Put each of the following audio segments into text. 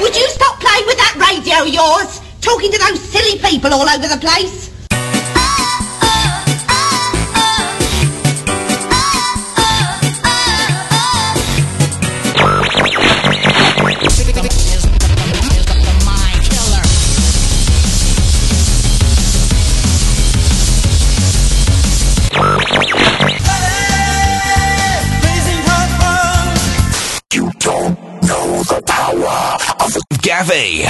Would you stop playing with that radio of yours? Talking to those silly people all over the place? Gavi.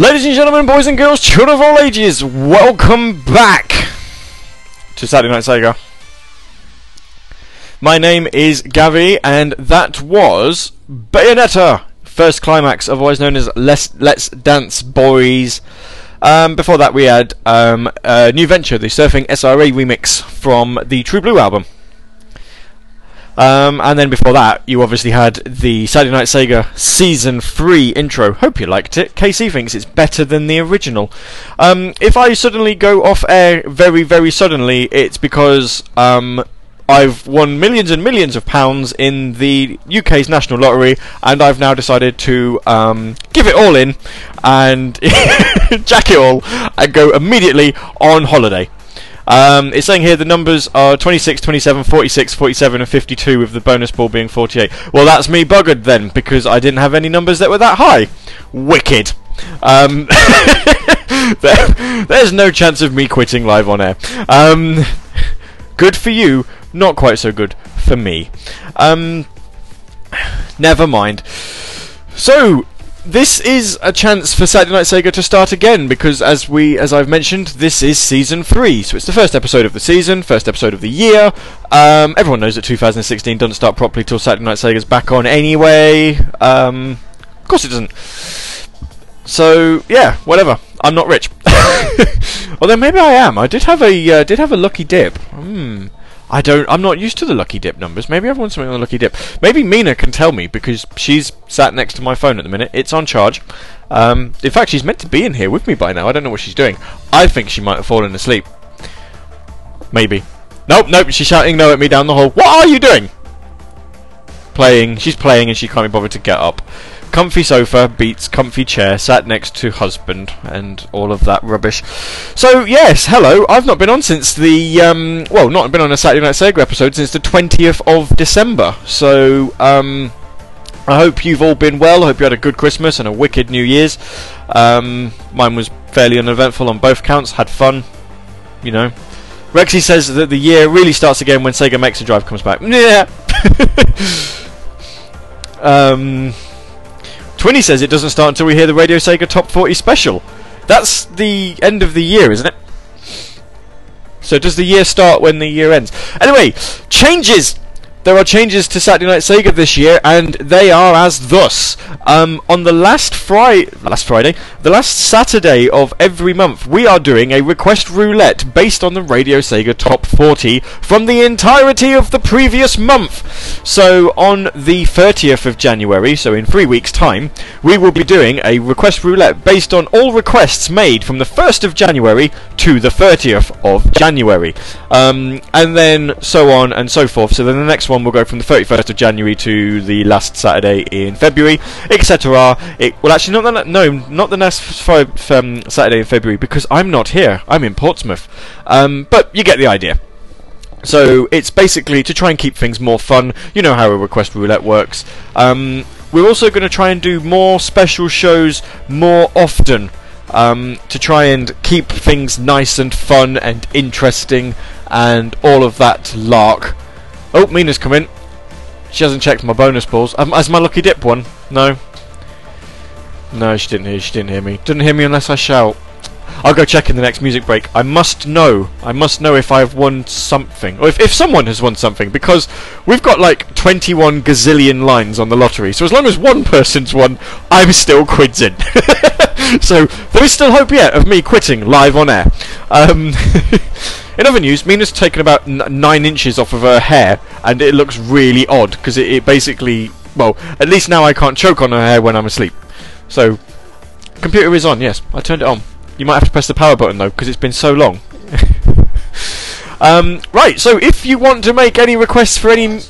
Ladies and gentlemen, boys and girls, children of all ages, welcome back to Saturday Night Sega. My name is Gavi, and that was Bayonetta, first climax, otherwise known as Let's, Let's Dance Boys. Um, before that, we had um, new venture, the Surfing SRA remix from the True Blue album. Um, and then before that, you obviously had the Saturday Night Sega Season 3 intro. Hope you liked it. KC thinks it's better than the original. Um, if I suddenly go off air very, very suddenly, it's because um, I've won millions and millions of pounds in the UK's National Lottery, and I've now decided to um, give it all in and jack it all and go immediately on holiday. Um, it's saying here the numbers are 26, 27, 46, 47, and 52, with the bonus ball being 48. Well, that's me buggered then, because I didn't have any numbers that were that high. Wicked. Um, there, there's no chance of me quitting live on air. Um, good for you, not quite so good for me. Um, never mind. So, this is a chance for Saturday Night Sega to start again because, as we, as I've mentioned, this is season three, so it's the first episode of the season, first episode of the year. Um, everyone knows that 2016 doesn't start properly till Saturday Night Sega's back on anyway. Um, of course, it doesn't. So yeah, whatever. I'm not rich. Although maybe I am. I did have a uh, did have a lucky dip. Hmm. I don't. I'm not used to the lucky dip numbers. Maybe I've won something on the lucky dip. Maybe Mina can tell me because she's sat next to my phone at the minute. It's on charge. Um, in fact, she's meant to be in here with me by now. I don't know what she's doing. I think she might have fallen asleep. Maybe. Nope, nope. She's shouting no at me down the hall. What are you doing? Playing. She's playing and she can't be bothered to get up. Comfy sofa beats comfy chair, sat next to husband, and all of that rubbish. So yes, hello. I've not been on since the um, well, not been on a Saturday Night Sega episode since the twentieth of December. So um, I hope you've all been well. I hope you had a good Christmas and a wicked New Year's. Um, mine was fairly uneventful on both counts. Had fun, you know. Rexy says that the year really starts again when Sega Mega Drive comes back. Yeah. um. Twinny says it doesn't start until we hear the Radio Sega Top 40 special. That's the end of the year, isn't it? So does the year start when the year ends? Anyway, changes! There are changes to Saturday Night Sega this year, and they are as thus. Um, on the last Friday, last Friday, the last Saturday of every month, we are doing a request roulette based on the Radio Sega Top 40 from the entirety of the previous month. So on the 30th of January, so in three weeks' time, we will be doing a request roulette based on all requests made from the 1st of January to the 30th of January, um, and then so on and so forth. So then the next one will go from the 31st of January to the last Saturday in February, etc. It well, actually, not the no, not the last um, Saturday in February because I'm not here. I'm in Portsmouth, um, but you get the idea. So it's basically to try and keep things more fun. You know how a request roulette works. Um, we're also going to try and do more special shows more often um, to try and keep things nice and fun and interesting and all of that lark. Oh, Mina's come in. She hasn't checked my bonus balls. Um, has my lucky dip one? No. No, she didn't hear. She didn't hear me. Didn't hear me unless I shout. I'll go check in the next music break. I must know. I must know if I've won something, or if, if someone has won something, because we've got like 21 gazillion lines on the lottery. So as long as one person's won, I'm still quids in. so there is still hope yet of me quitting live on air. Um, in other news, Mina's taken about n- nine inches off of her hair, and it looks really odd because it, it basically, well, at least now I can't choke on her hair when I'm asleep. So, computer is on. Yes, I turned it on. You might have to press the power button though, because it's been so long. um, right, so if you want to make any requests for any,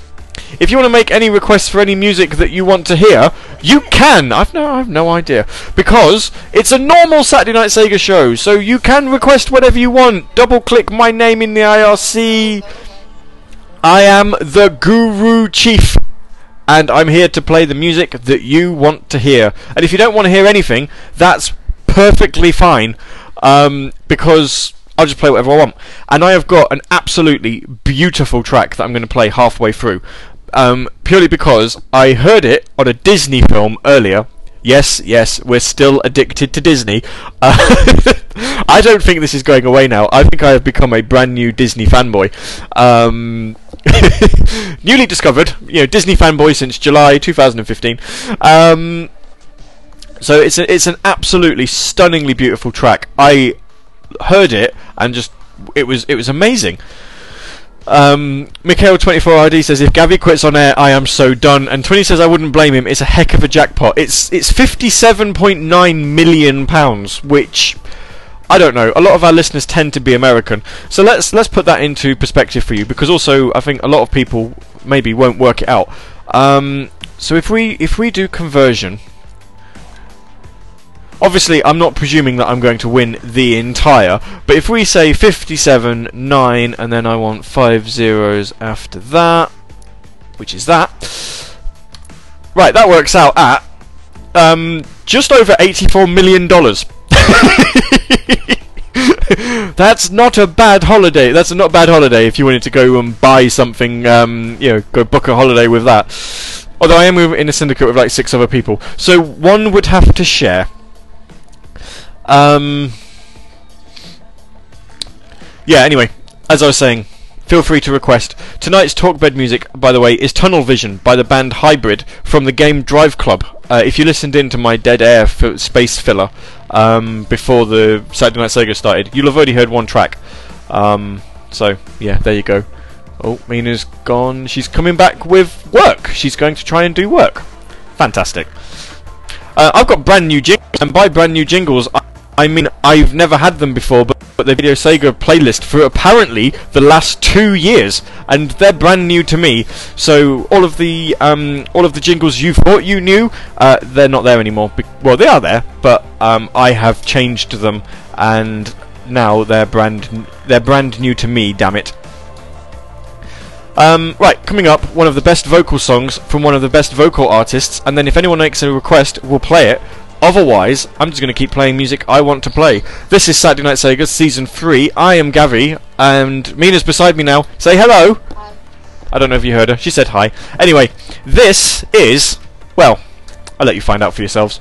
if you want to make any requests for any music that you want to hear, you can. I've no, I've no idea because it's a normal Saturday Night Sega show, so you can request whatever you want. Double click my name in the IRC. I am the Guru Chief and I'm here to play the music that you want to hear. And if you don't want to hear anything, that's perfectly fine, um, because I'll just play whatever I want. And I have got an absolutely beautiful track that I'm going to play halfway through, um, purely because I heard it on a Disney film earlier. Yes, yes, we're still addicted to Disney. Uh, I don't think this is going away now. I think I have become a brand new Disney fanboy. Um, newly discovered, you know, Disney fanboy since July 2015. Um, so it's a, it's an absolutely stunningly beautiful track. I heard it and just it was it was amazing. Um, Mikhail24RD says, if Gavi quits on air, I am so done. And 20 says, I wouldn't blame him. It's a heck of a jackpot. It's it's 57.9 million pounds, which I don't know. A lot of our listeners tend to be American, so let's let's put that into perspective for you, because also I think a lot of people maybe won't work it out. Um, so if we if we do conversion, obviously I'm not presuming that I'm going to win the entire, but if we say 57 9 and then I want five zeros after that, which is that, right? That works out at um, just over 84 million dollars. That's not a bad holiday. That's a not bad holiday if you wanted to go and buy something. Um, you know, go book a holiday with that. Although I am in a syndicate with like six other people, so one would have to share. Um. Yeah. Anyway, as I was saying, feel free to request. Tonight's talkbed music, by the way, is Tunnel Vision by the band Hybrid from the game Drive Club. Uh, if you listened in to my Dead Air f- space filler um, before the Saturday Night Sega started, you'll have already heard one track. Um, so yeah, there you go. Oh, Mina's gone. She's coming back with work. She's going to try and do work. Fantastic. Uh, I've got brand new jingles, and by brand new jingles, I, I mean I've never had them before, but, but the Radio Sega playlist for apparently the last two years, and they're brand new to me. So all of the um, all of the jingles you thought you knew, uh, they're not there anymore. Be- well, they are there, but um, I have changed them, and now they're brand n- they're brand new to me. Damn it. Um, right, coming up, one of the best vocal songs from one of the best vocal artists, and then if anyone makes a request, we'll play it. Otherwise, I'm just going to keep playing music I want to play. This is Saturday Night Sega Season 3. I am Gavi, and Mina's beside me now. Say hello! Hi. I don't know if you heard her. She said hi. Anyway, this is. Well, I'll let you find out for yourselves.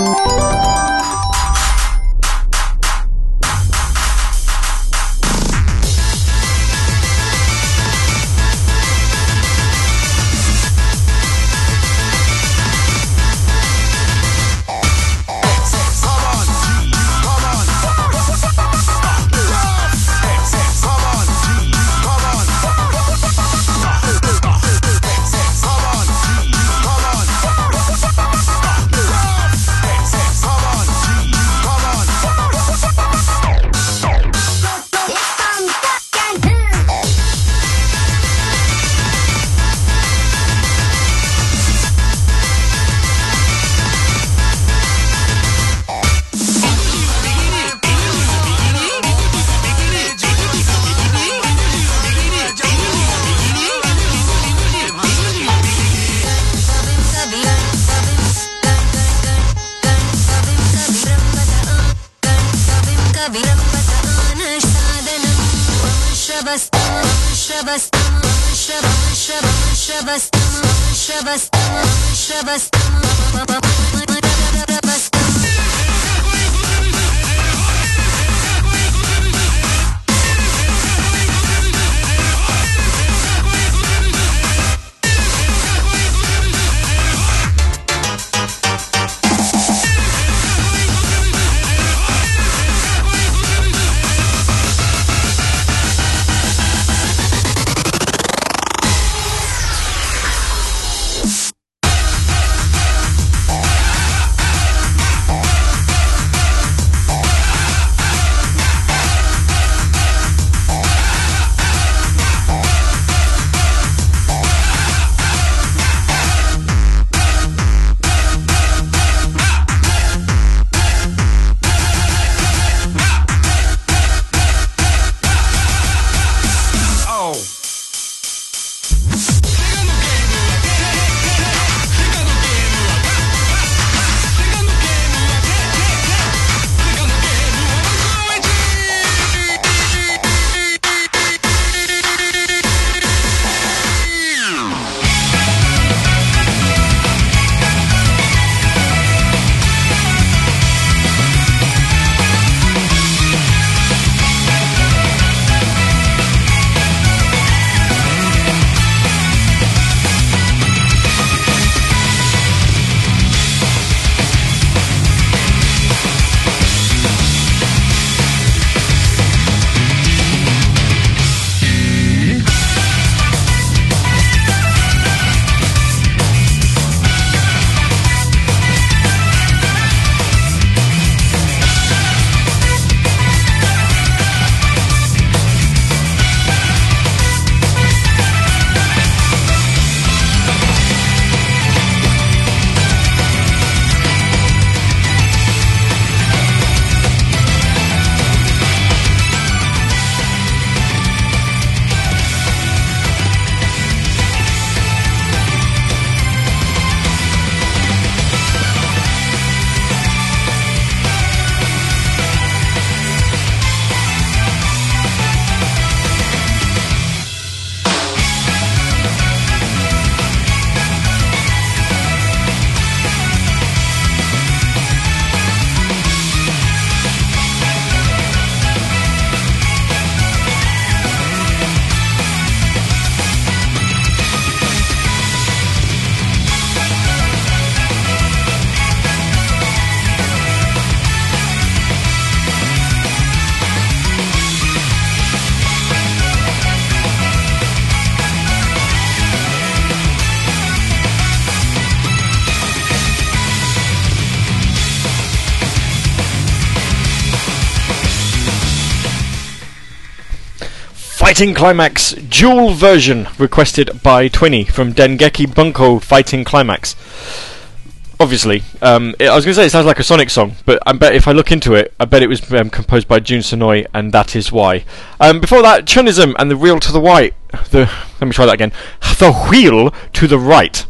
Fighting Climax dual version requested by Twinny from Dengeki Bunko Fighting Climax. Obviously, um, it, I was going to say it sounds like a Sonic song, but I bet if I look into it, I bet it was um, composed by Jun Senoue, and that is why. Um, before that, Chunithm and the Wheel to the Right. The let me try that again. The Wheel to the Right.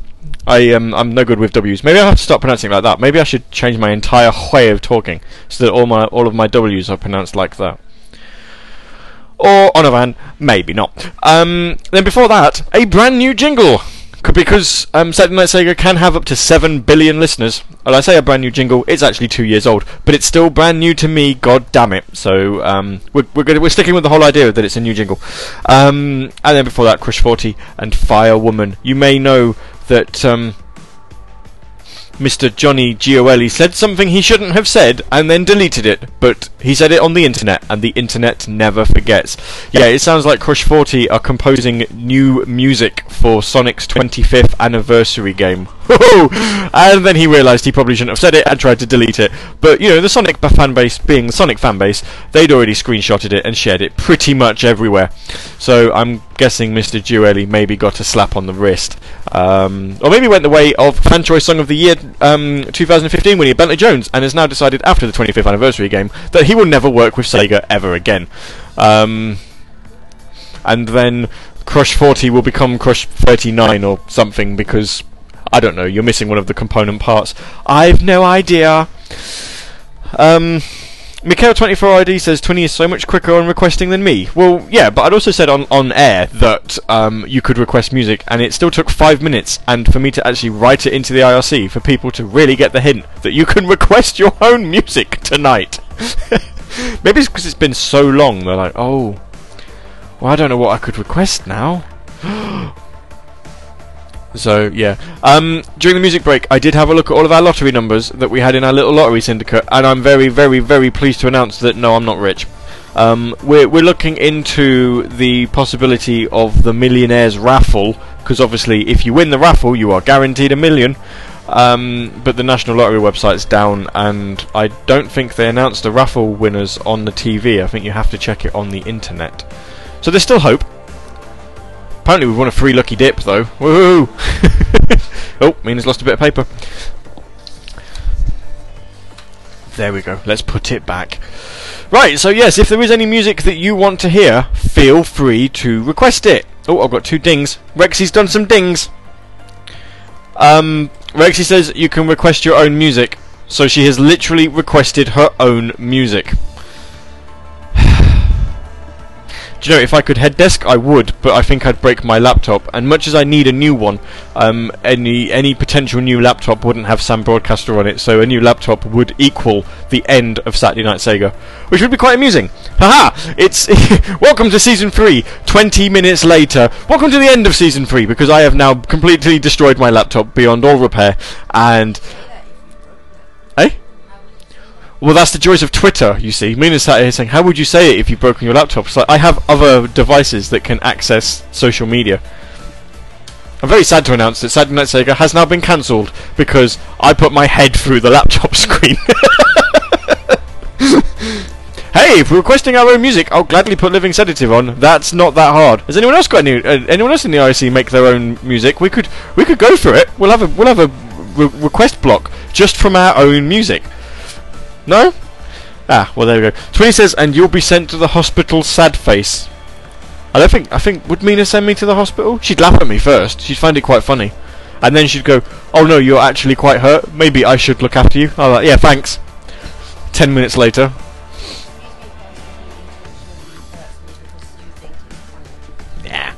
I um, I'm no good with W's. Maybe I have to start pronouncing like that. Maybe I should change my entire way of talking so that all my all of my W's are pronounced like that. Or on a van, maybe not. Um, then before that, a brand new jingle. Because um, Saturday Night Sega can have up to 7 billion listeners. And I say a brand new jingle, it's actually two years old, but it's still brand new to me, god damn it. So um, we're, we're, gonna, we're sticking with the whole idea that it's a new jingle. Um, and then before that, Crush 40 and Fire Woman. You may know that. Mr. Johnny Gioeli said something he shouldn't have said and then deleted it, but he said it on the internet, and the internet never forgets. Yeah, it sounds like Crush 40 are composing new music for Sonic's 25th anniversary game. and then he realised he probably shouldn't have said it and tried to delete it. But, you know, the Sonic fan base, being the Sonic fan base, they'd already screenshotted it and shared it pretty much everywhere. So I'm guessing Mr. Gioeli maybe got a slap on the wrist. Um, or maybe went the way of Fan Choice Song of the Year um, 2015 winner Bentley Jones and has now decided after the 25th anniversary game that he will never work with Sega ever again. Um, and then Crush 40 will become Crush 39 or something because I don't know, you're missing one of the component parts. I've no idea. Um, Mikhail24ID says 20 is so much quicker on requesting than me. Well, yeah, but I'd also said on, on air that um, you could request music, and it still took five minutes, and for me to actually write it into the IRC for people to really get the hint that you can request your own music tonight. Maybe it's because it's been so long, they're like, oh, well, I don't know what I could request now. So yeah, um, during the music break, I did have a look at all of our lottery numbers that we had in our little lottery syndicate, and I'm very, very, very pleased to announce that no, I'm not rich. Um, we're we're looking into the possibility of the millionaires raffle because obviously, if you win the raffle, you are guaranteed a million. Um, but the National Lottery website's down, and I don't think they announced the raffle winners on the TV. I think you have to check it on the internet. So there's still hope. Apparently we've won a free lucky dip though. Woohoo! oh, Mina's lost a bit of paper. There we go. Let's put it back. Right, so yes, if there is any music that you want to hear, feel free to request it. Oh, I've got two dings. Rexy's done some dings. Um, Rexy says you can request your own music. So she has literally requested her own music. Do you know, if I could head desk, I would, but I think I'd break my laptop. And much as I need a new one, um, any any potential new laptop wouldn't have Sam Broadcaster on it, so a new laptop would equal the end of Saturday Night Sega, which would be quite amusing. Haha! It's welcome to season three. Twenty minutes later, welcome to the end of season three because I have now completely destroyed my laptop beyond all repair, and. Well, that's the joys of Twitter, you see. Mina's sat here saying, How would you say it if you've broken your laptop? It's like, I have other devices that can access social media. I'm very sad to announce that Saturday Night Sega has now been cancelled because I put my head through the laptop screen. hey, if we're requesting our own music, I'll gladly put Living Sedative on. That's not that hard. Has anyone else got any? Uh, anyone else in the IRC make their own music? We could we could go for it. We'll have a we'll have a re- request block just from our own music. No? Ah, well there we go. Twinny says, and you'll be sent to the hospital sad face. I don't think, I think, would Mina send me to the hospital? She'd laugh at me first. She'd find it quite funny. And then she'd go, oh no, you're actually quite hurt. Maybe I should look after you. I'm like, yeah, thanks. Ten minutes later. Yeah.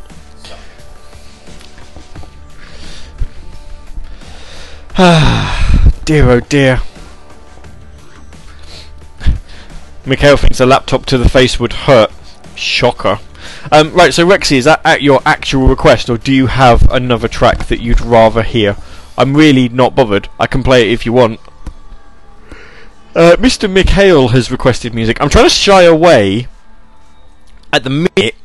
dear oh dear. Mikhail thinks a laptop to the face would hurt. Shocker. Um, right, so Rexy, is that at your actual request, or do you have another track that you'd rather hear? I'm really not bothered. I can play it if you want. Uh, Mr. Mikhail has requested music. I'm trying to shy away. At the minute,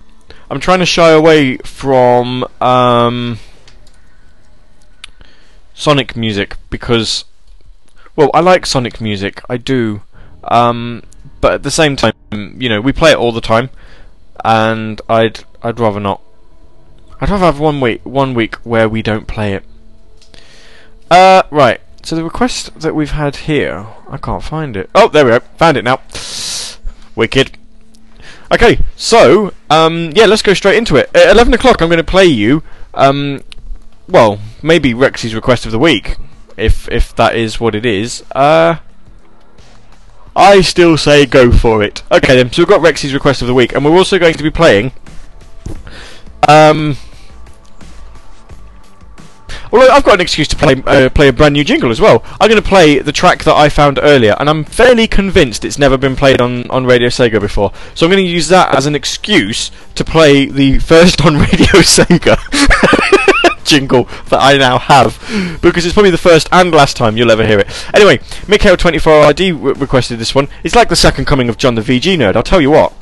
I'm trying to shy away from um, Sonic music because, well, I like Sonic music. I do. Um, but at the same time, you know, we play it all the time, and I'd I'd rather not. I'd rather have one week one week where we don't play it. Uh, right. So the request that we've had here, I can't find it. Oh, there we go. Found it now. Wicked. Okay, so um, yeah, let's go straight into it. At eleven o'clock, I'm going to play you. Um, well, maybe Rexy's request of the week, if if that is what it is. Uh. I still say go for it. Okay then, so we've got Rexy's request of the week, and we're also going to be playing. Um. Well, I've got an excuse to play uh, play a brand new jingle as well. I'm going to play the track that I found earlier, and I'm fairly convinced it's never been played on, on Radio Sega before. So I'm going to use that as an excuse to play the first on Radio Sega jingle that I now have, because it's probably the first and last time you'll ever hear it. Anyway, Mikhail24RD re- requested this one. It's like the second coming of John the VG nerd. I'll tell you what.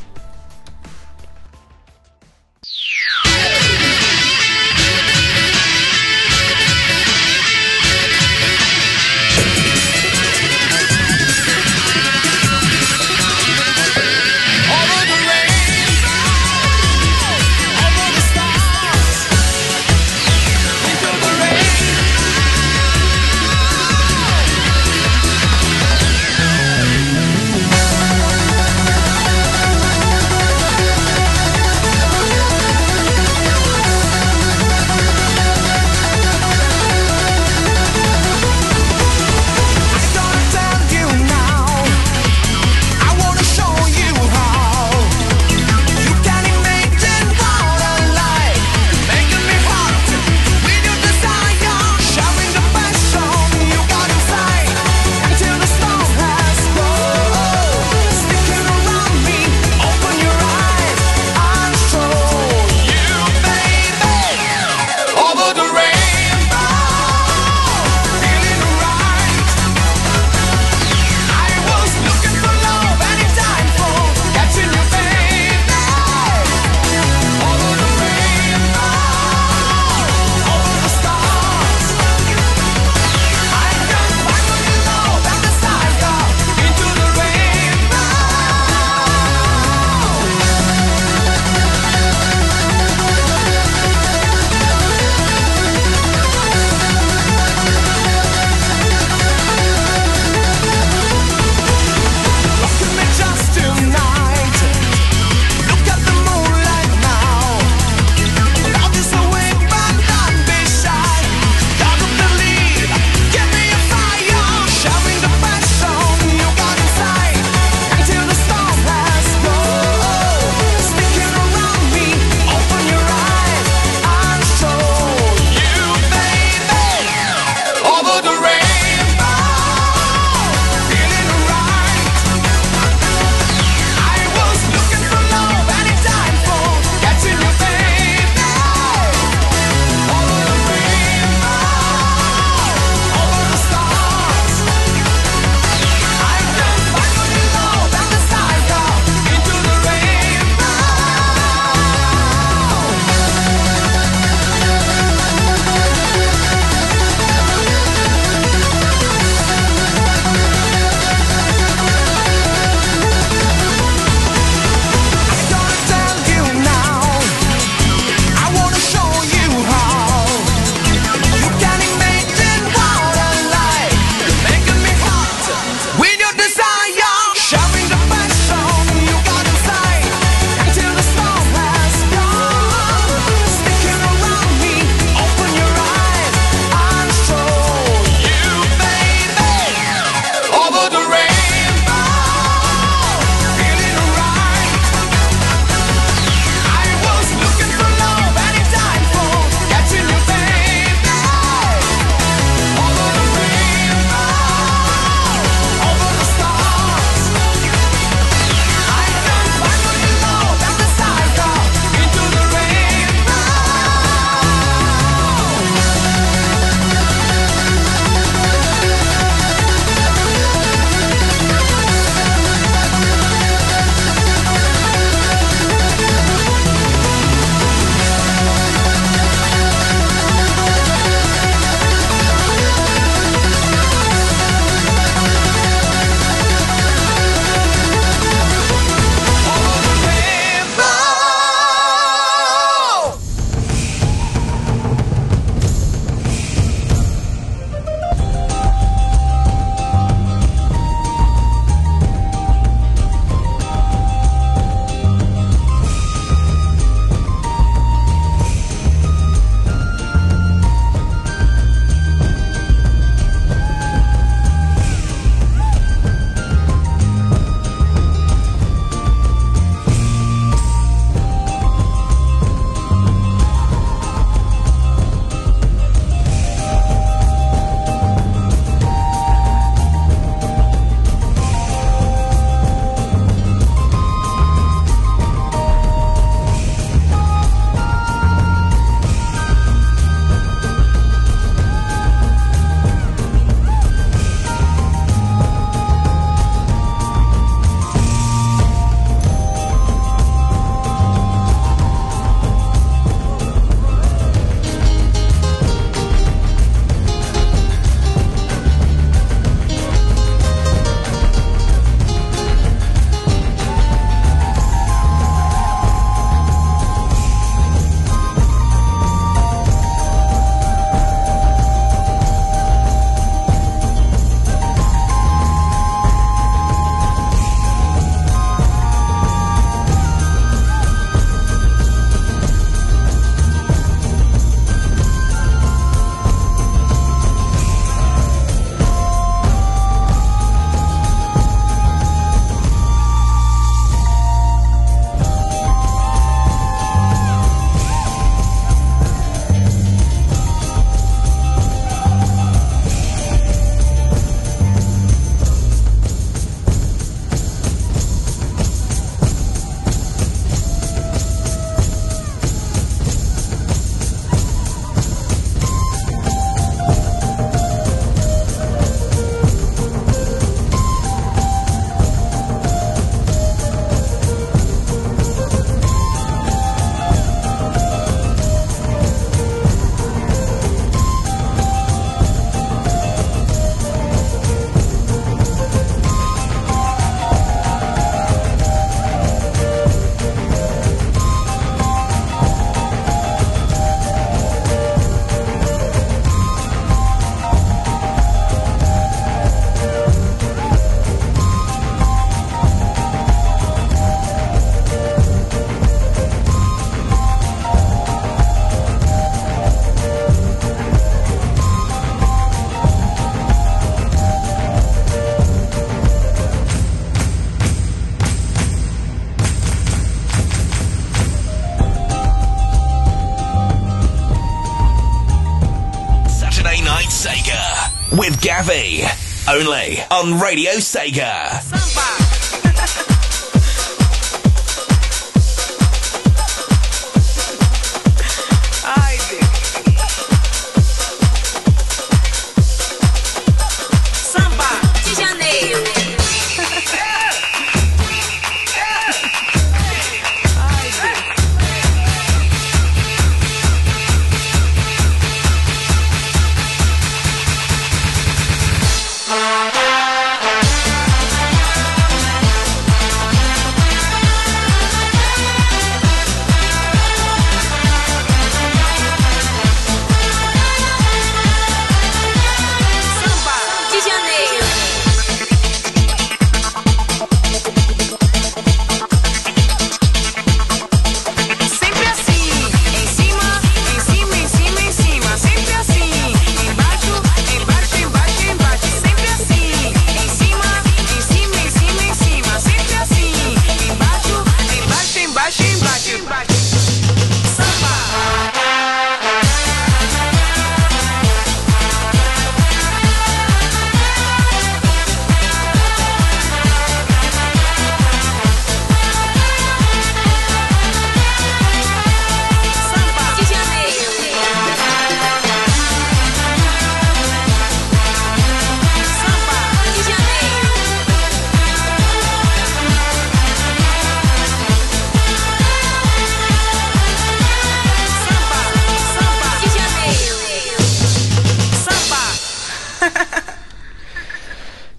Only on Radio Sega.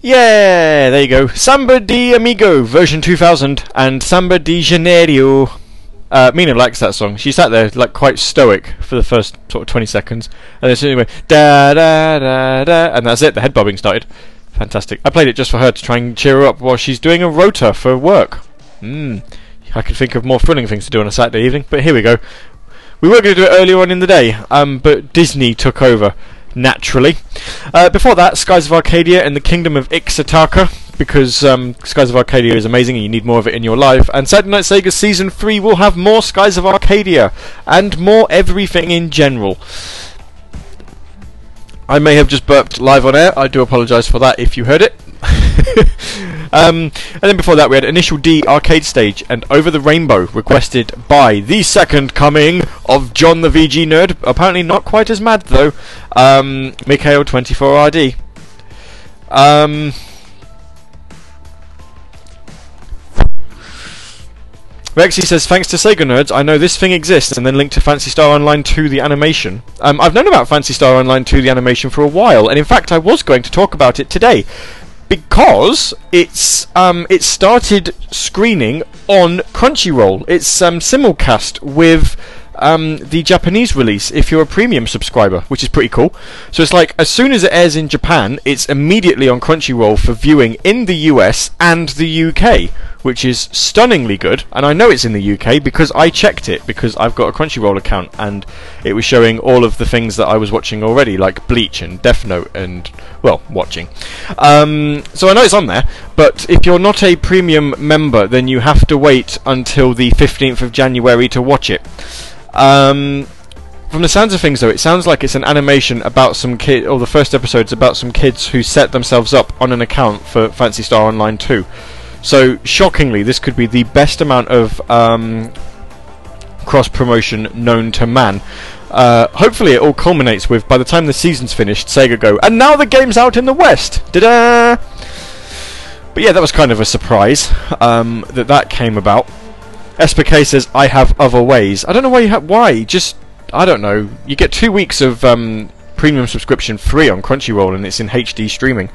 Yeah, there you go. Samba de Amigo version 2000 and Samba de Janeiro. Uh, Mina likes that song. She sat there like quite stoic for the first sort of 20 seconds, and then she went da da da da, and that's it. The head bobbing started. Fantastic. I played it just for her to try and cheer her up while she's doing a rota for work. Hmm. I could think of more thrilling things to do on a Saturday evening, but here we go. We were going to do it earlier on in the day, um, but Disney took over naturally. Uh, before that, Skies of Arcadia and the Kingdom of Ixa'taka, because um, Skies of Arcadia is amazing and you need more of it in your life. And Saturday Night Sega Season 3 will have more Skies of Arcadia and more everything in general. I may have just burped live on air. I do apologise for that if you heard it. um, and then before that, we had Initial D arcade stage and Over the Rainbow, requested by the second coming of John the VG nerd. Apparently not quite as mad though. Um, Mikhail 24RD. Um, Rexy says, thanks to Sega Nerds, I know this thing exists, and then linked to Phantasy Star Online 2 the animation. Um, I've known about Phantasy Star Online 2 the animation for a while, and in fact, I was going to talk about it today because it's um, it started screening on Crunchyroll. It's um, simulcast with um, the Japanese release if you're a premium subscriber, which is pretty cool. So it's like as soon as it airs in Japan, it's immediately on Crunchyroll for viewing in the US and the UK, which is stunningly good. And I know it's in the UK because I checked it because I've got a Crunchyroll account and it was showing all of the things that I was watching already, like Bleach and Death Note and well, watching. Um, so I know it's on there, but if you're not a premium member, then you have to wait until the 15th of January to watch it. Um, from the sounds of things, though, it sounds like it's an animation about some kid, or the first episode's about some kids who set themselves up on an account for Phantasy Star Online 2. So, shockingly, this could be the best amount of um, cross promotion known to man. Uh, hopefully, it all culminates with by the time the season's finished, Sega go, and now the game's out in the West! Da! But yeah, that was kind of a surprise um, that that came about. SPK says, I have other ways. I don't know why you have. Why? Just. I don't know. You get two weeks of um, premium subscription free on Crunchyroll and it's in HD streaming.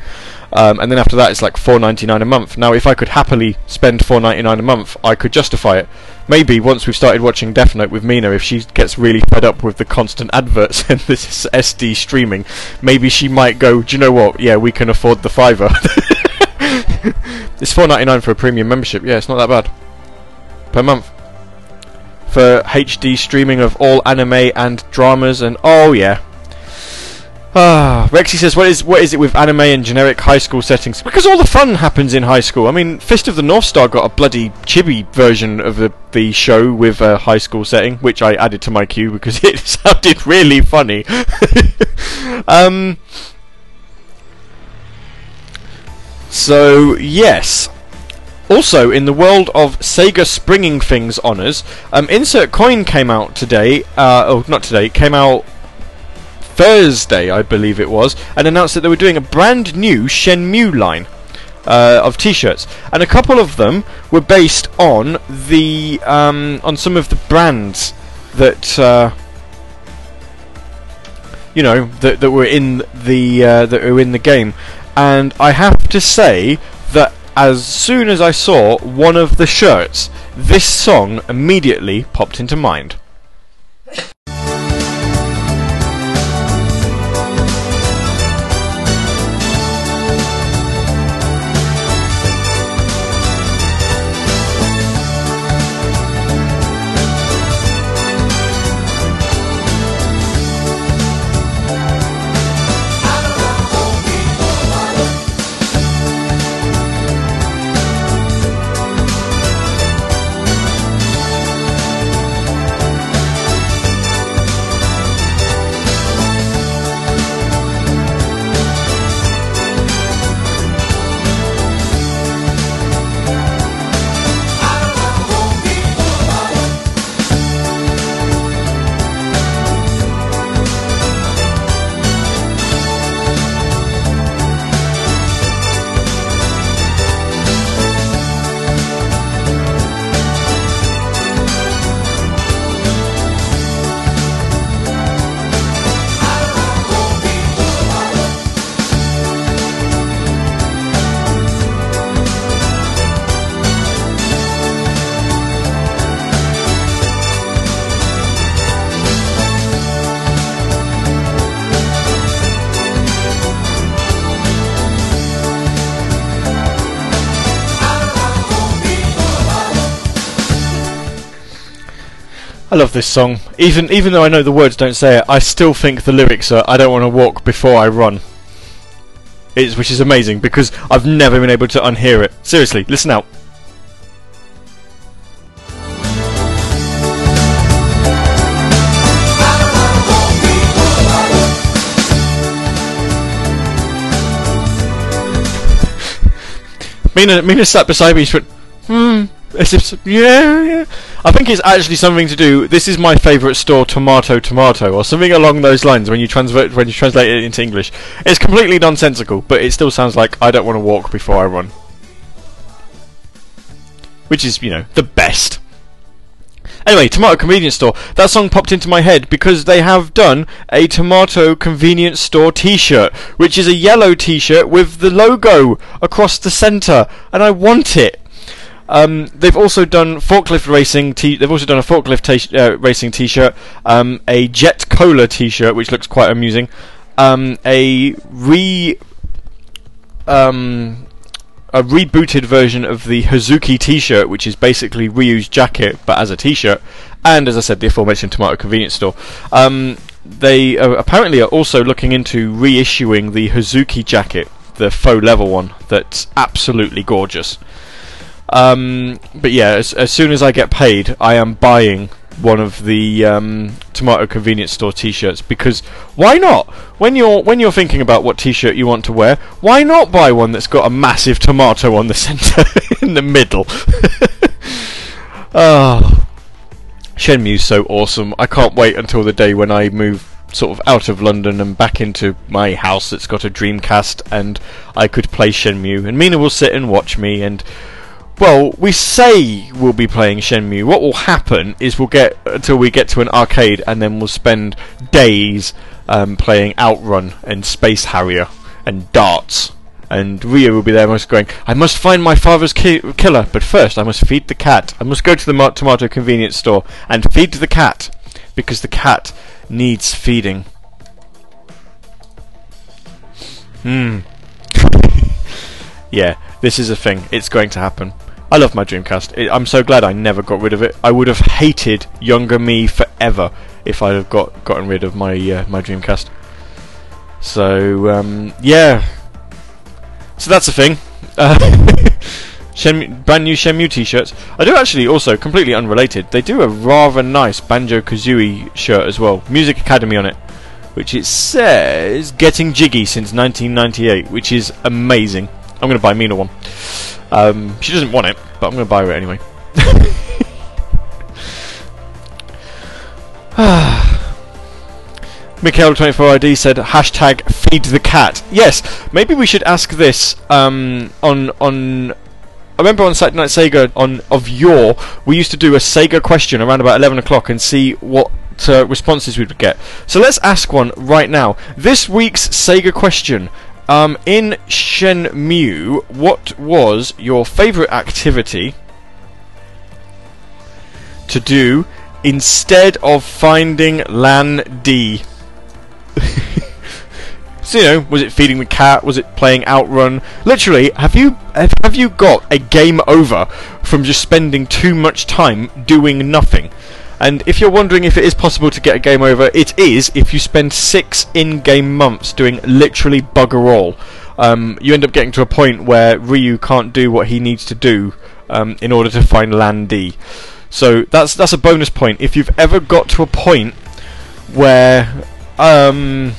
Um, and then after that, it's like four ninety nine a month. Now, if I could happily spend four ninety nine a month, I could justify it. Maybe once we've started watching Death Note with Mina, if she gets really fed up with the constant adverts and this SD streaming, maybe she might go. Do you know what? Yeah, we can afford the fiver. it's four ninety nine for a premium membership. Yeah, it's not that bad per month for HD streaming of all anime and dramas and oh yeah. Ah, Rexy says, "What is what is it with anime and generic high school settings? Because all the fun happens in high school. I mean, Fist of the North Star got a bloody chibi version of the the show with a high school setting, which I added to my queue because it sounded really funny. um, So yes. Also, in the world of Sega Springing Things honors, um, Insert Coin came out today. Uh, oh, not today. Came out Thursday, I believe it was, and announced that they were doing a brand new Shenmue line uh, of T-shirts, and a couple of them were based on the um, on some of the brands that uh, you know that that were in the uh, that were in the game, and I have to say that as soon as I saw one of the shirts, this song immediately popped into mind. I love this song. Even even though I know the words don't say it, I still think the lyrics are "I don't want to walk before I run." It's which is amazing because I've never been able to unhear it. Seriously, listen out. Mina, Mina sat beside me. She went, "Hmm." Yeah, yeah. I think it's actually something to do. This is my favourite store, tomato, tomato, or something along those lines. When you translate when you translate it into English, it's completely nonsensical, but it still sounds like I don't want to walk before I run, which is you know the best. Anyway, Tomato Convenience Store. That song popped into my head because they have done a Tomato Convenience Store T-shirt, which is a yellow T-shirt with the logo across the centre, and I want it. Um, they've also done forklift racing. T- they've also done a forklift t- uh, racing T-shirt, um, a Jet Cola T-shirt, which looks quite amusing, um, a re um, a rebooted version of the Hazuki T-shirt, which is basically Ryu's jacket but as a T-shirt, and as I said, the aforementioned Tomato Convenience Store. Um, they uh, apparently are also looking into reissuing the Hazuki jacket, the faux leather one, that's absolutely gorgeous. Um, but yeah, as, as soon as I get paid, I am buying one of the um, tomato convenience store T-shirts because why not? When you're when you're thinking about what T-shirt you want to wear, why not buy one that's got a massive tomato on the centre in the middle? Ah, Shenmue's so awesome. I can't wait until the day when I move sort of out of London and back into my house that's got a Dreamcast and I could play Shenmue and Mina will sit and watch me and well, we say we'll be playing Shenmue. What will happen is we'll get until we get to an arcade, and then we'll spend days um, playing Outrun and Space Harrier and darts. And Ria will be there, most going. I must find my father's ki- killer, but first I must feed the cat. I must go to the tomato convenience store and feed the cat because the cat needs feeding. Hmm. yeah, this is a thing. It's going to happen. I love my Dreamcast. It, I'm so glad I never got rid of it. I would have hated younger me forever if I'd have got gotten rid of my uh, my Dreamcast. So um, yeah, so that's a thing. Uh, brand new Shenmue t-shirts. I do actually also completely unrelated. They do a rather nice Banjo Kazooie shirt as well. Music Academy on it, which it says getting jiggy since 1998, which is amazing. I'm going to buy Mina one. Um, she doesn't want it, but I'm going to buy her it anyway. Mikhail24ID said hashtag feed the cat. Yes, maybe we should ask this um, on on. I remember on Saturday Night Sega on of yore, we used to do a Sega question around about eleven o'clock and see what uh, responses we would get. So let's ask one right now. This week's Sega question. Um, in Shenmue, what was your favourite activity to do instead of finding Lan Di? so you know, was it feeding the cat? Was it playing Outrun? Literally, have you have, have you got a game over from just spending too much time doing nothing? And if you're wondering if it is possible to get a game over, it is if you spend six in-game months doing literally bugger all. Um, you end up getting to a point where Ryu can't do what he needs to do um, in order to find Lan Di. So that's that's a bonus point. If you've ever got to a point where um,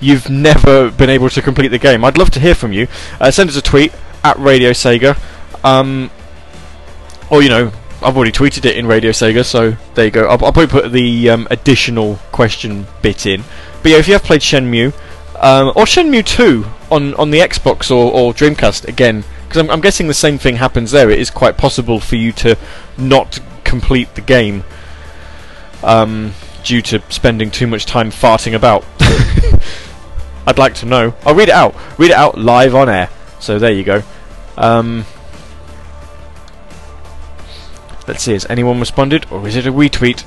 you've never been able to complete the game, I'd love to hear from you. Uh, send us a tweet at Radio Sega, um, or you know, I've already tweeted it in Radio Sega, so there you go. I'll, I'll probably put the um, additional question bit in. But yeah, if you have played Shenmue um, or Shenmue 2 on on the Xbox or, or Dreamcast again, because I'm, I'm guessing the same thing happens there. It is quite possible for you to not complete the game um, due to spending too much time farting about. I'd like to know. I'll read it out. Read it out live on air. So there you go. Um, let's see, has anyone responded, or is it a retweet?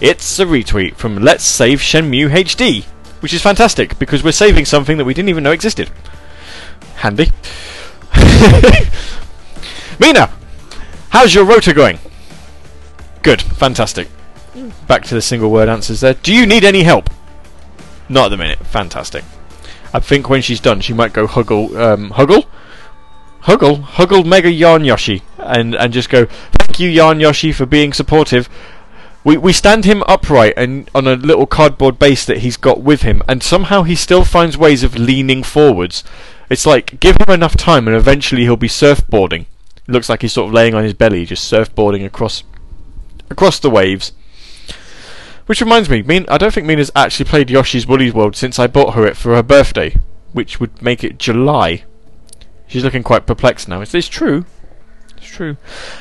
It's a retweet from Let's Save Shenmue HD, which is fantastic because we're saving something that we didn't even know existed. Handy. Mina, how's your rota going? Good, fantastic. Back to the single word answers there. Do you need any help? Not at the minute. Fantastic. I think when she's done, she might go huggle, um, huggle, huggle, huggle Mega Yarn Yoshi, and and just go. Thank you, Yarn Yoshi, for being supportive. We we stand him upright and on a little cardboard base that he's got with him, and somehow he still finds ways of leaning forwards. It's like give him enough time, and eventually he'll be surfboarding. Looks like he's sort of laying on his belly, just surfboarding across across the waves. Which reminds me, Min, I don't think Mina's actually played Yoshi's Woolly World since I bought her it for her birthday, which would make it July. She's looking quite perplexed now. Is this true? It's true.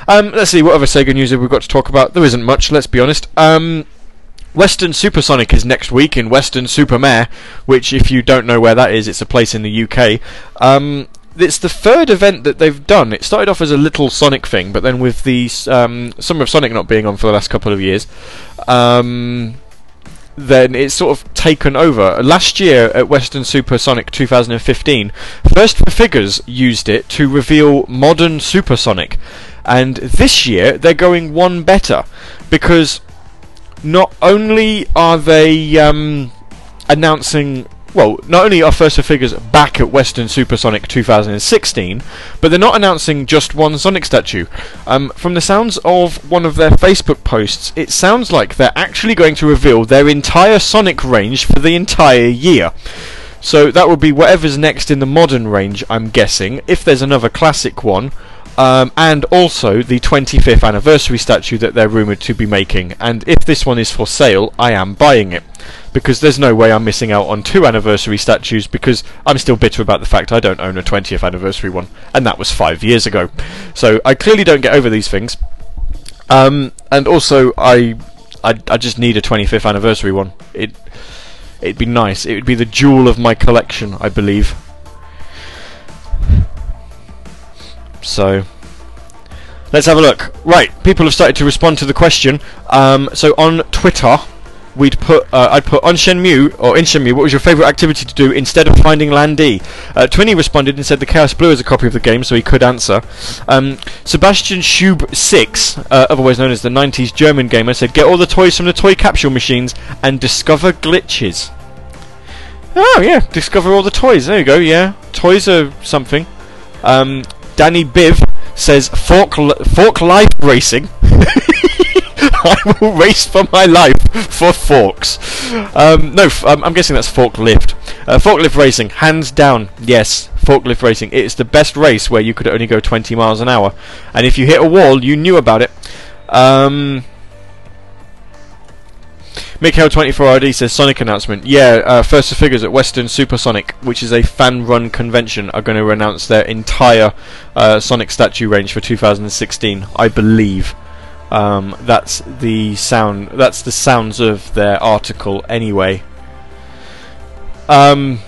Um, let's see, what other Sega news have we got to talk about? There isn't much, let's be honest. Um, Weston Supersonic is next week in Weston-super-Mare, which, if you don't know where that is, it's a place in the UK. Um, it's the third event that they've done. It started off as a little Sonic thing, but then with the um, Summer of Sonic not being on for the last couple of years, um, then it's sort of taken over. Last year at Weston Supersonic 2015, First 4 Figures used it to reveal modern Supersonic, and this year they're going one better because not only are they um, announcing well, not only are First Figures back at Weston Supersonic 2016, but they're not announcing just one Sonic statue. Um, from the sounds of one of their Facebook posts, it sounds like they're actually going to reveal their entire Sonic range for the entire year. So that would be whatever's next in the modern range, I'm guessing, if there's another classic one. Um, and also the 25th anniversary statue that they're rumoured to be making. And if this one is for sale, I am buying it. Because there's no way I'm missing out on two anniversary statues because I'm still bitter about the fact I don't own a 20th anniversary one. And that was five years ago. So I clearly don't get over these things. Um, and also, I, I, I just need a 25th anniversary one. It, it'd be nice. It would be the jewel of my collection, I believe. So let's have a look. Right, people have started to respond to the question. Um, so on Twitter, we'd put uh, I'd put on Shenmue or in Shenmue. What was your favourite activity to do instead of finding Lan Di? Uh, Twinny responded and said the Chaos Blue is a copy of the game, so he could answer. Um, Sebastian Schub Six, uh, otherwise known as the '90s German gamer, said get all the toys from the toy capsule machines and discover glitches. Oh yeah, discover all the toys. There you go. Yeah, toys are something. Um, Danny Biv says fork fork life racing. I will race for my life for forks. Um, no, f- um, I'm guessing that's forklift. Uh, forklift racing, hands down. Yes, forklift racing. It's the best race where you could only go 20 miles an hour, and if you hit a wall, you knew about it. Um, Mikhail24RD says Sonic announcement. Yeah, uh, first of figures at Weston Supersonic, which is a fan-run convention, are going to announce their entire uh, Sonic statue range for 2016. I believe. Um, that's the sound. That's the sounds of their article, anyway. Um,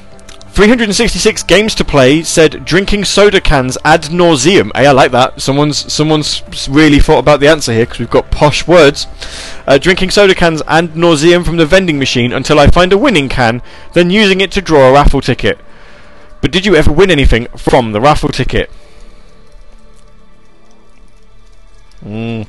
366 games to play said drinking soda cans ad nauseum. Hey, I like that. Someone's someone's really thought about the answer here because we've got posh words. Uh, drinking soda cans ad nauseum from the vending machine until I find a winning can, then using it to draw a raffle ticket. But did you ever win anything from the raffle ticket? Mm.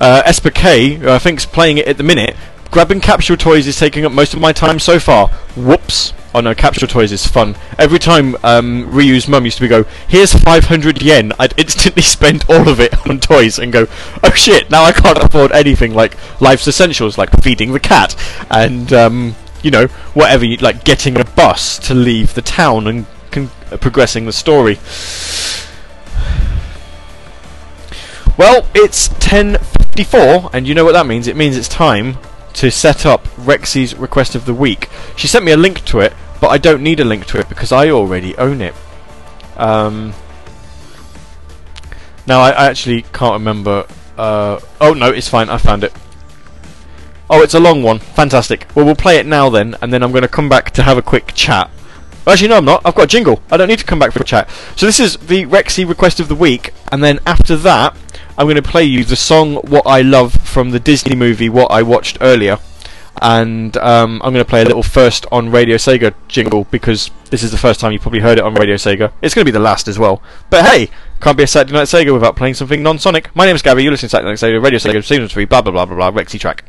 Uh, Esper K, who I think's playing it at the minute. Grabbing capsule toys is taking up most of my time so far. Whoops. Oh no, capsule toys is fun. Every time um, Ryu's mum used to be go, here's 500 yen, I'd instantly spend all of it on toys and go, oh shit, now I can't afford anything like life's essentials, like feeding the cat, and, um, you know, whatever, you, like getting a bus to leave the town and con- progressing the story. Well, it's 10.54, and you know what that means. It means it's time to set up Rexy's request of the week. She sent me a link to it, but I don't need a link to it because I already own it. Um, now, I, I actually can't remember. Uh, oh, no, it's fine. I found it. Oh, it's a long one. Fantastic. Well, we'll play it now then, and then I'm going to come back to have a quick chat. Actually, no, I'm not. I've got a jingle. I don't need to come back for a chat. So this is the Rexy request of the week, and then after that, I'm going to play you the song "What I Love" from the Disney movie "What I Watched Earlier," and um, I'm going to play a little first on Radio Sega jingle because this is the first time you probably heard it on Radio Sega. It's going to be the last as well. But hey, can't be a Saturday Night Sega without playing something non-Sonic. My name is Gabby. You're listening to Saturday Night Sega, Radio Sega, Season Three, blah blah blah blah blah, Rexy track.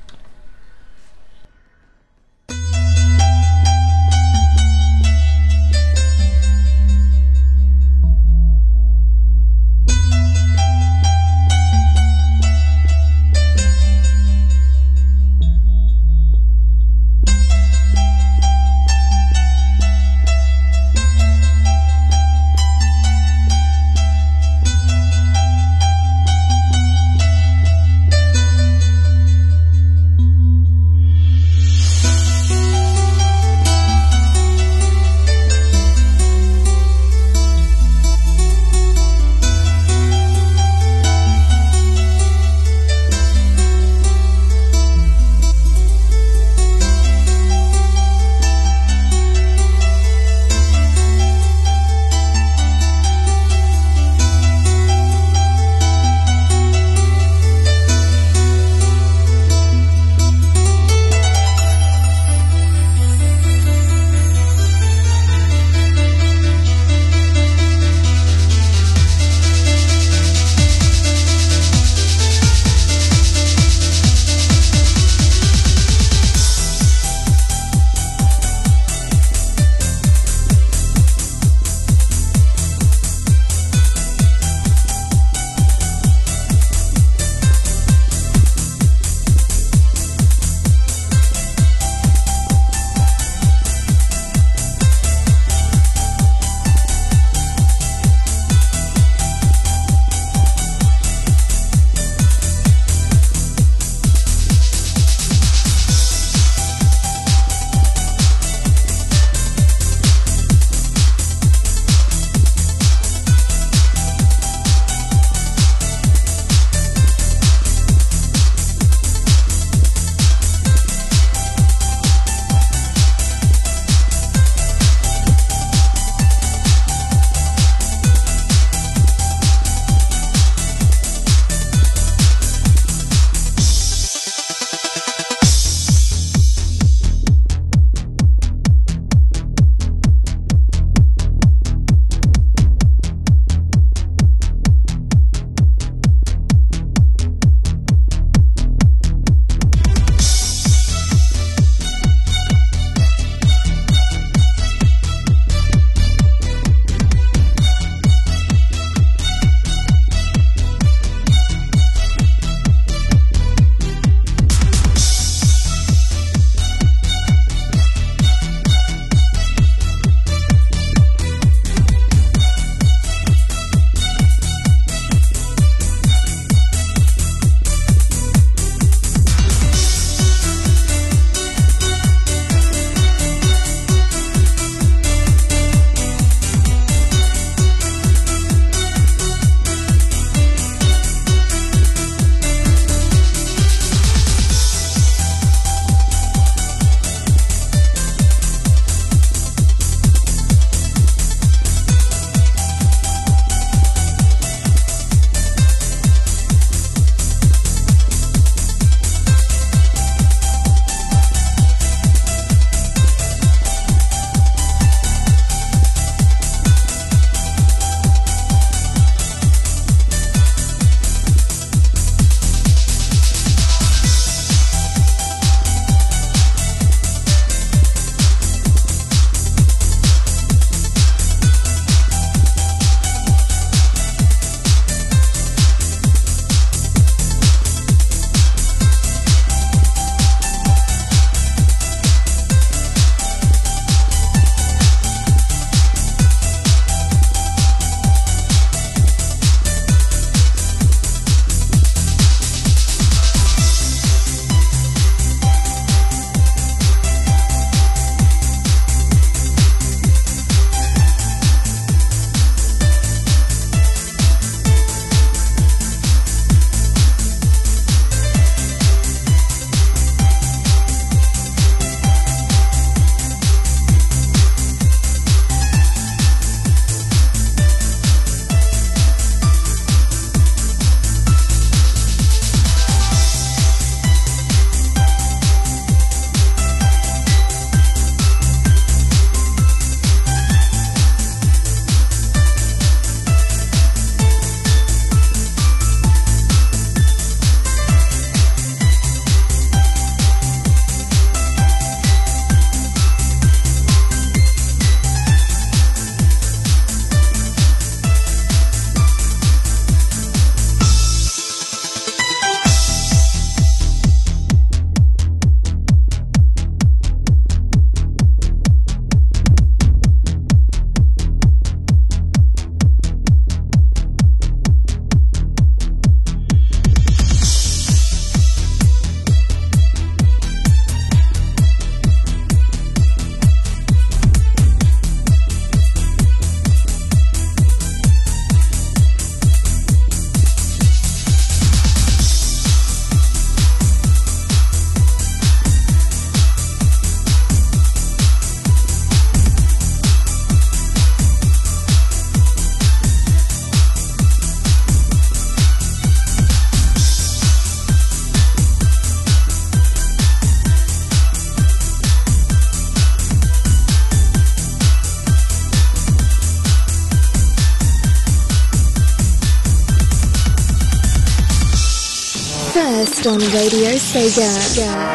Radio Sega.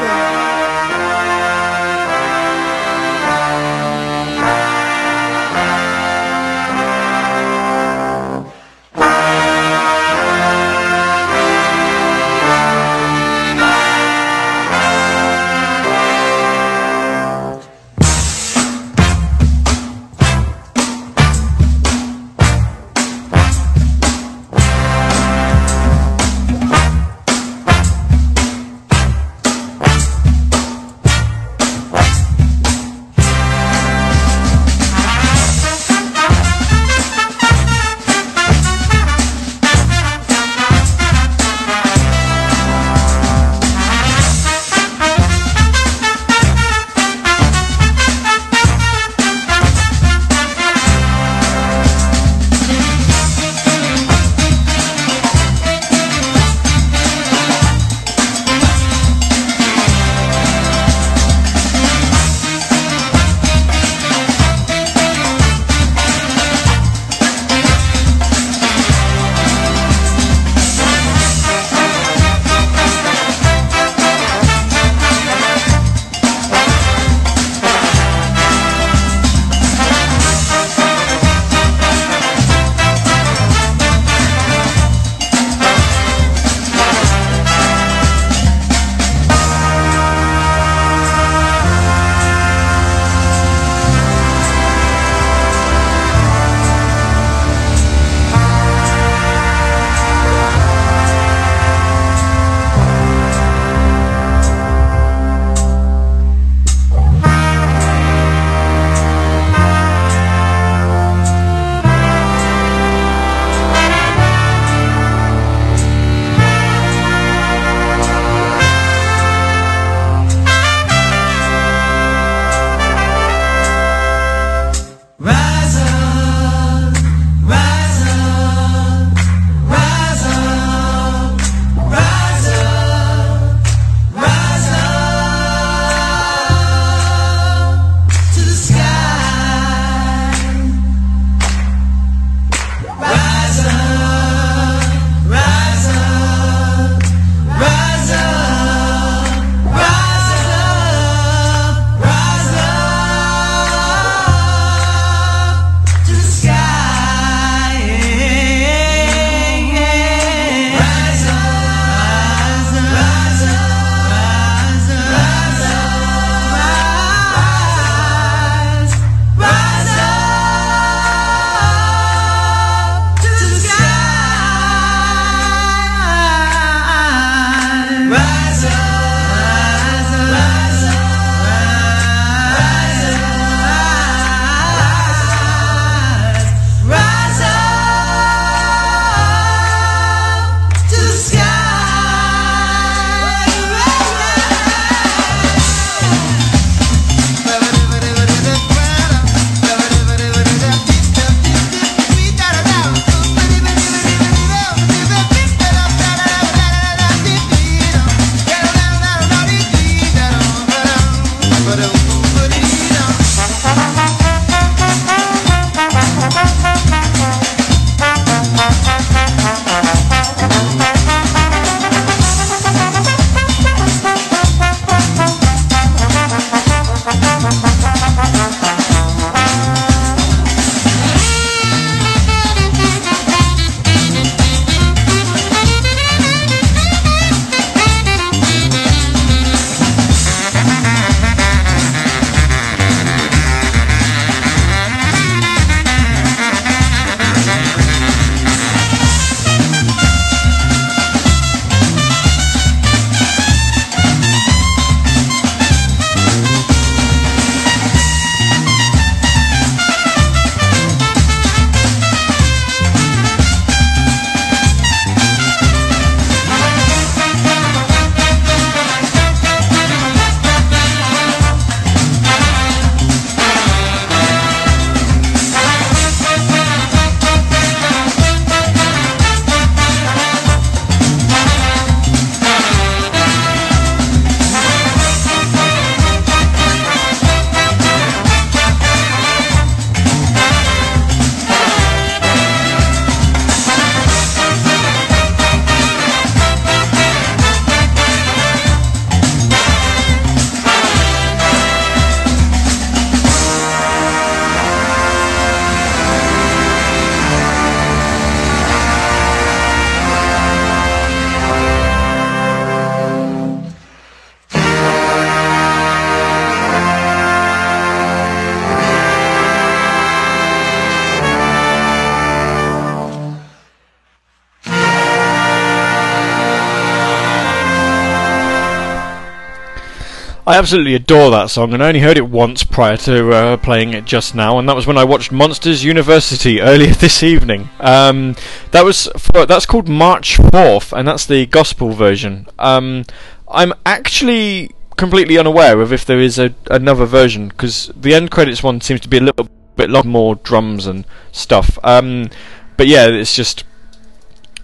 I absolutely adore that song, and I only heard it once prior to uh, playing it just now, and that was when I watched Monsters University earlier this evening. Um, that was for, that's called March Fourth, and that's the gospel version. Um, I'm actually completely unaware of if there is a, another version because the end credits one seems to be a little bit lot more drums and stuff. Um, but yeah, it's just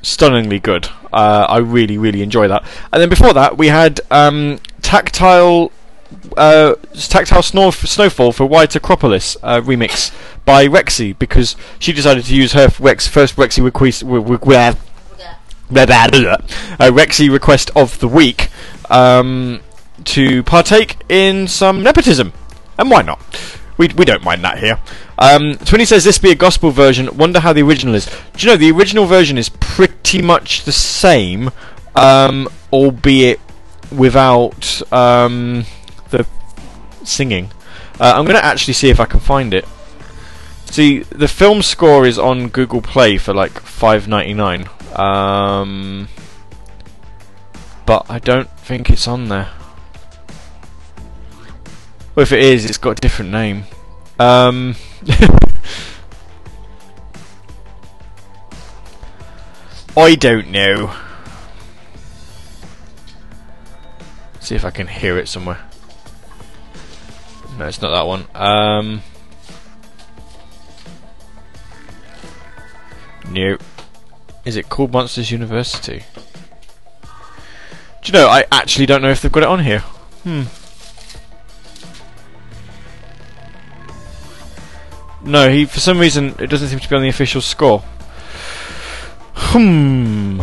stunningly good. Uh, I really, really enjoy that. And then before that, we had um, tactile. Uh, tactile snow- snowfall for White Acropolis uh, remix by Rexy because she decided to use her Rex first Rexy request uh, Rexy request of the week um, to partake in some nepotism, and why not? We we don't mind that here. Um, Twinny says this be a gospel version. Wonder how the original is. Do you know the original version is pretty much the same, um, albeit without um, singing. Uh, I'm going to actually see if I can find it. See, the film score is on Google Play for like five ninety nine. Um, but I don't think it's on there. Well, if it is, it's got a different name. Um, I don't know. See if I can hear it somewhere. No, it's not that one. Um. Is it called Monsters University? Do you know, I actually don't know if they've got it on here. Hmm. No, he for some reason it doesn't seem to be on the official score. Hmm.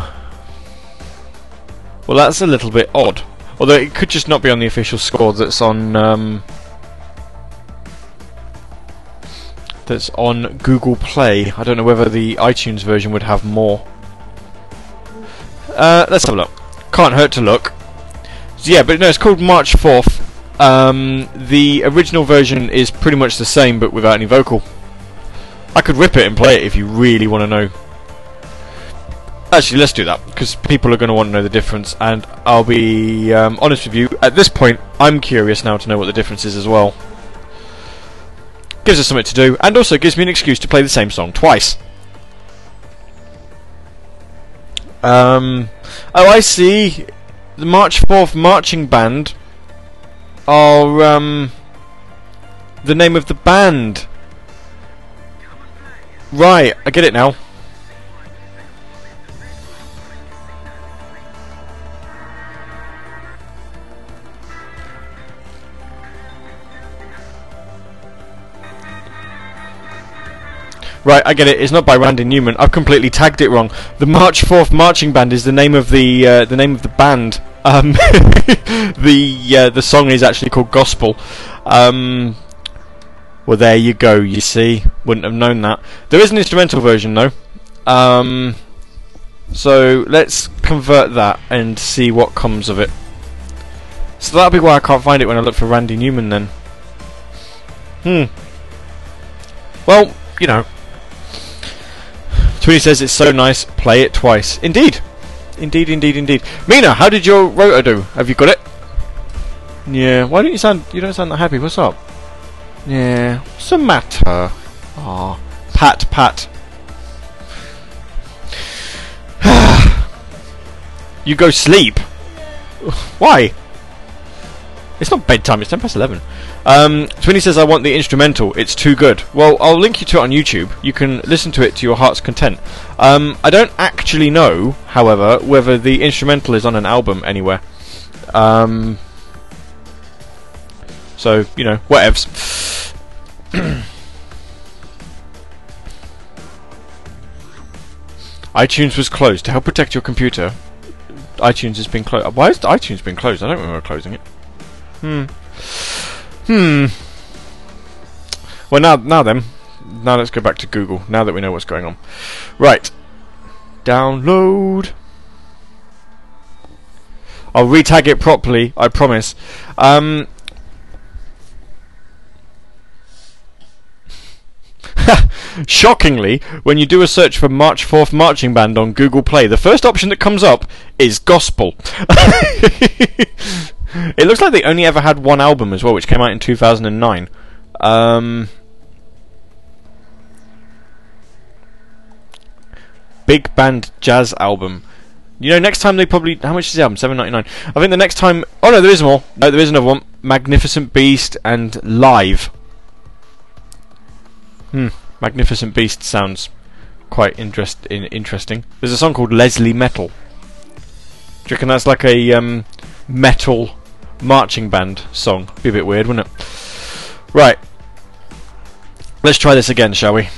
Well, that's a little bit odd. Although it could just not be on the official score that's on um, that's on Google Play. I don't know whether the iTunes version would have more. Uh, let's have a look. Can't hurt to look. So yeah, but no, it's called March 4th. Um, the original version is pretty much the same, but without any vocal. I could rip it and play it if you really want to know. Actually, let's do that because people are going to want to know the difference, and I'll be um, honest with you. At this point, I'm curious now to know what the difference is as well. Gives us something to do, and also gives me an excuse to play the same song twice. Um, oh, I see. The March 4th marching band are um, the name of the band. Right, I get it now. Right, I get it. It's not by Randy Newman. I've completely tagged it wrong. The March Fourth Marching Band is the name of the uh, the name of the band. Um, the uh, the song is actually called Gospel. Um, well, there you go. You see, wouldn't have known that. There is an instrumental version though. Um, so let's convert that and see what comes of it. So that'll be why I can't find it when I look for Randy Newman then. Hmm. Well, you know. Twinny says it's so nice, play it twice. Indeed. Indeed, indeed, indeed. Mina, how did your rota do? Have you got it? Yeah, why don't you sound you don't sound that happy, what's up? Yeah. What's the matter? Ah. Pat pat. you go sleep. Why? It's not bedtime, it's ten past eleven. Um, Twinny says I want the instrumental. It's too good. Well, I'll link you to it on YouTube. You can listen to it to your heart's content. Um, I don't actually know, however, whether the instrumental is on an album anywhere. Um, so you know, whatevs. iTunes was closed to help protect your computer. iTunes has been closed. Why has iTunes been closed? I don't remember closing it. Hmm. Hmm. Well, now, now then, now let's go back to Google. Now that we know what's going on, right? Download. I'll retag it properly. I promise. Um. Shockingly, when you do a search for March 4th Marching Band on Google Play, the first option that comes up is Gospel. It looks like they only ever had one album as well, which came out in 2009. Um, big band jazz album. You know, next time they probably how much is the album? Seven ninety nine. I think the next time. Oh no, there is more. No, there is another one. Magnificent Beast and Live. Hmm. Magnificent Beast sounds quite interest in, interesting. There's a song called Leslie Metal. Do you reckon that's like a um, metal marching band song? Be a bit weird, wouldn't it? Right. Let's try this again, shall we?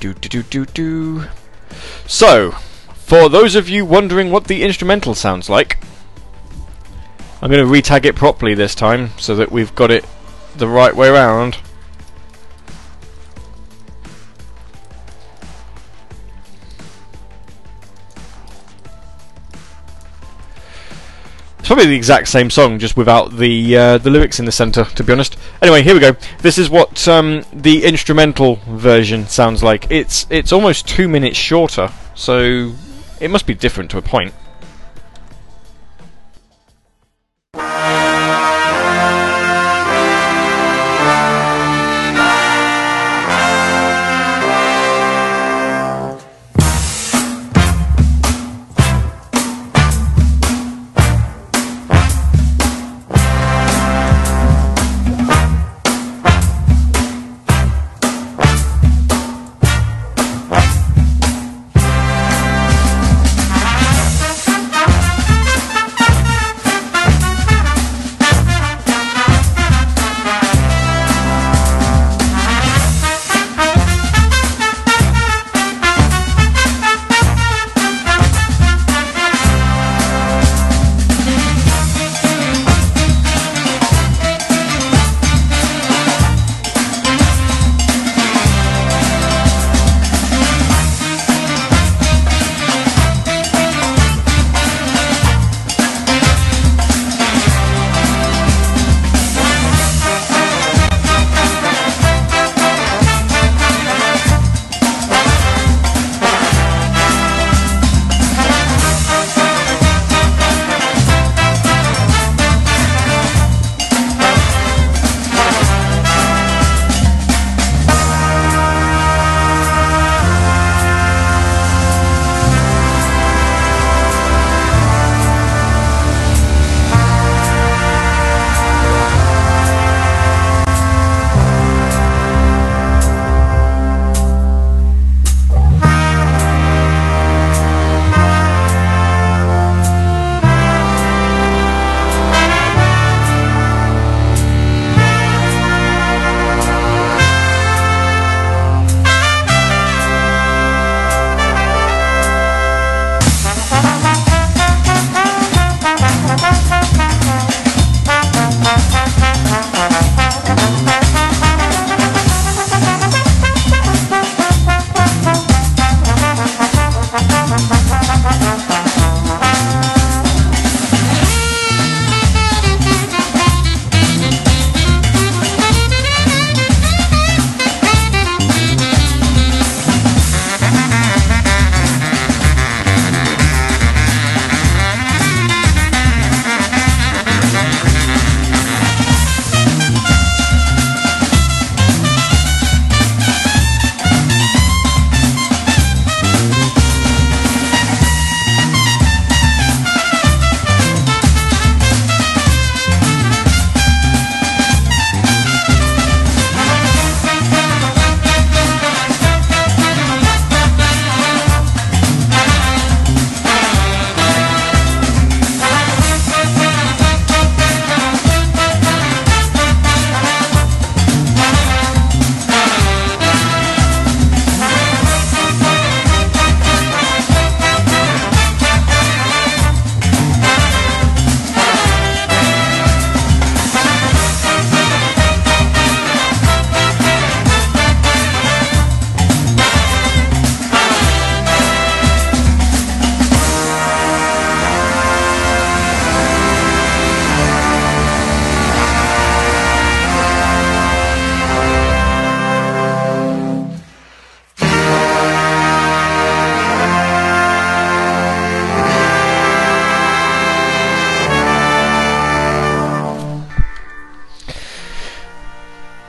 Do do do do do. So, for those of you wondering what the instrumental sounds like, I'm going to retag it properly this time so that we've got it the right way round. It's probably the exact same song, just without the uh, the lyrics in the centre. To be honest. Anyway, here we go. This is what um, the instrumental version sounds like. It's it's almost two minutes shorter, so it must be different to a point.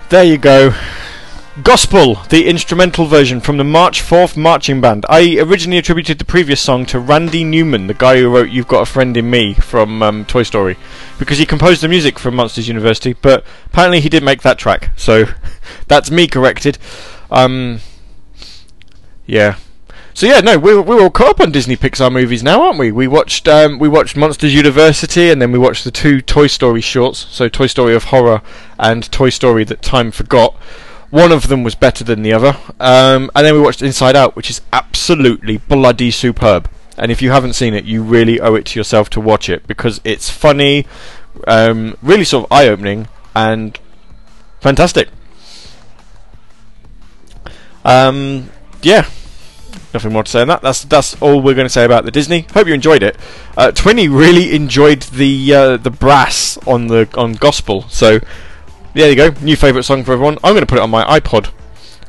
There you go. Gospel, the instrumental version from the March 4th Marching Band. I originally attributed the previous song to Randy Newman, the guy who wrote You've Got a Friend in Me from um, Toy Story, because he composed the music for Monsters University, but apparently he did make that track, so that's me corrected. Um, yeah. So yeah, no, we're we're all caught up on Disney Pixar movies now, aren't we? We watched um, we watched Monsters University, and then we watched the two Toy Story shorts. So Toy Story of Horror and Toy Story that Time Forgot. One of them was better than the other, um, and then we watched Inside Out, which is absolutely bloody superb. And if you haven't seen it, you really owe it to yourself to watch it because it's funny, um, really sort of eye-opening, and fantastic. Um, yeah, nothing more to say on that. That's that's all we're going to say about the Disney. Hope you enjoyed it. Uh, Twinny really enjoyed the uh, the brass on the on gospel. So there you go, new favourite song for everyone. I'm going to put it on my iPod,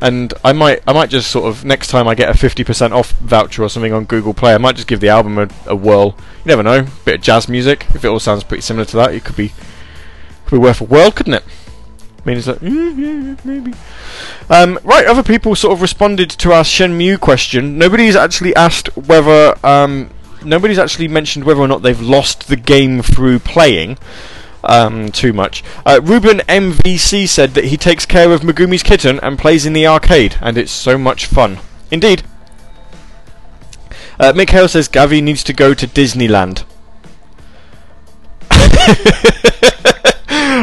and I might I might just sort of next time I get a 50% off voucher or something on Google Play, I might just give the album a, a whirl. You never know, bit of jazz music. If it all sounds pretty similar to that, it could be could be worth a whirl, couldn't it? Mean, it's like, mm, yeah, maybe. Um, right, other people sort of responded to our Shenmue question. Nobody's actually asked whether. Um, nobody's actually mentioned whether or not they've lost the game through playing. Um, too much. Uh, Ruben MVC said that he takes care of Megumi's kitten and plays in the arcade, and it's so much fun. Indeed. Uh, Mick Hale says Gavi needs to go to Disneyland.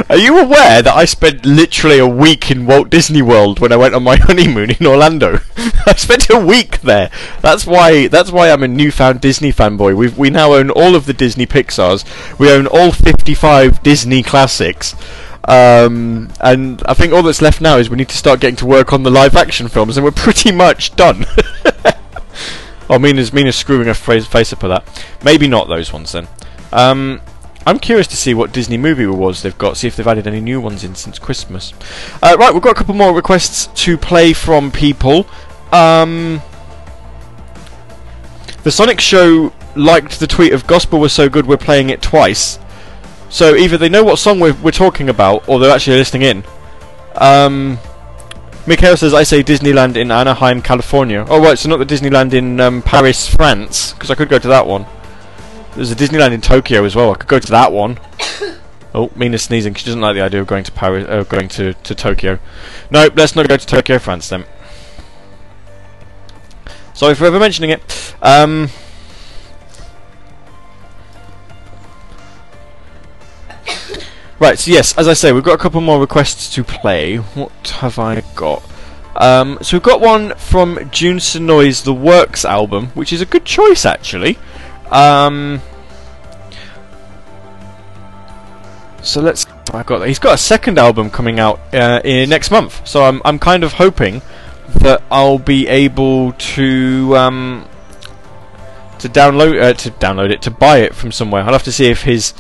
Are you aware that I spent literally a week in Walt Disney World when I went on my honeymoon in Orlando? I spent a week there. That's why. That's why I'm a newfound Disney fanboy. We we now own all of the Disney Pixar's. We own all 55 Disney classics. Um, and I think all that's left now is we need to start getting to work on the live action films, and we're pretty much done. oh, Mina's Mina's screwing her face, up for that. Maybe not those ones then. Um, I'm curious to see what Disney Movie Rewards they've got, see if they've added any new ones in since Christmas. Uh, right, we've got a couple more requests to play from people. Um, the Sonic Show liked the tweet of Gospel was so good we're playing it twice. So either they know what song we're, we're talking about, or they're actually listening in. Um, Mikhail says, I say Disneyland in Anaheim, California. Oh, right, so not the Disneyland in um, Paris, France, because I could go to that one. There's a Disneyland in Tokyo as well. I could go to that one. oh, Mina's sneezing. She doesn't like the idea of going to Paris, uh, going to, to Tokyo. No, let's not go to Tokyo, France then. Sorry for ever mentioning it. Um, right, so yes, as I say, we've got a couple more requests to play. What have I got? Um, so we've got one from Jun Senoue's The Works album, which is a good choice actually. Um, so let's. I've got. He's got a second album coming out uh, in next month. So I'm. I'm kind of hoping that I'll be able to um, to download uh, to download it to buy it from somewhere. I'll have to see if his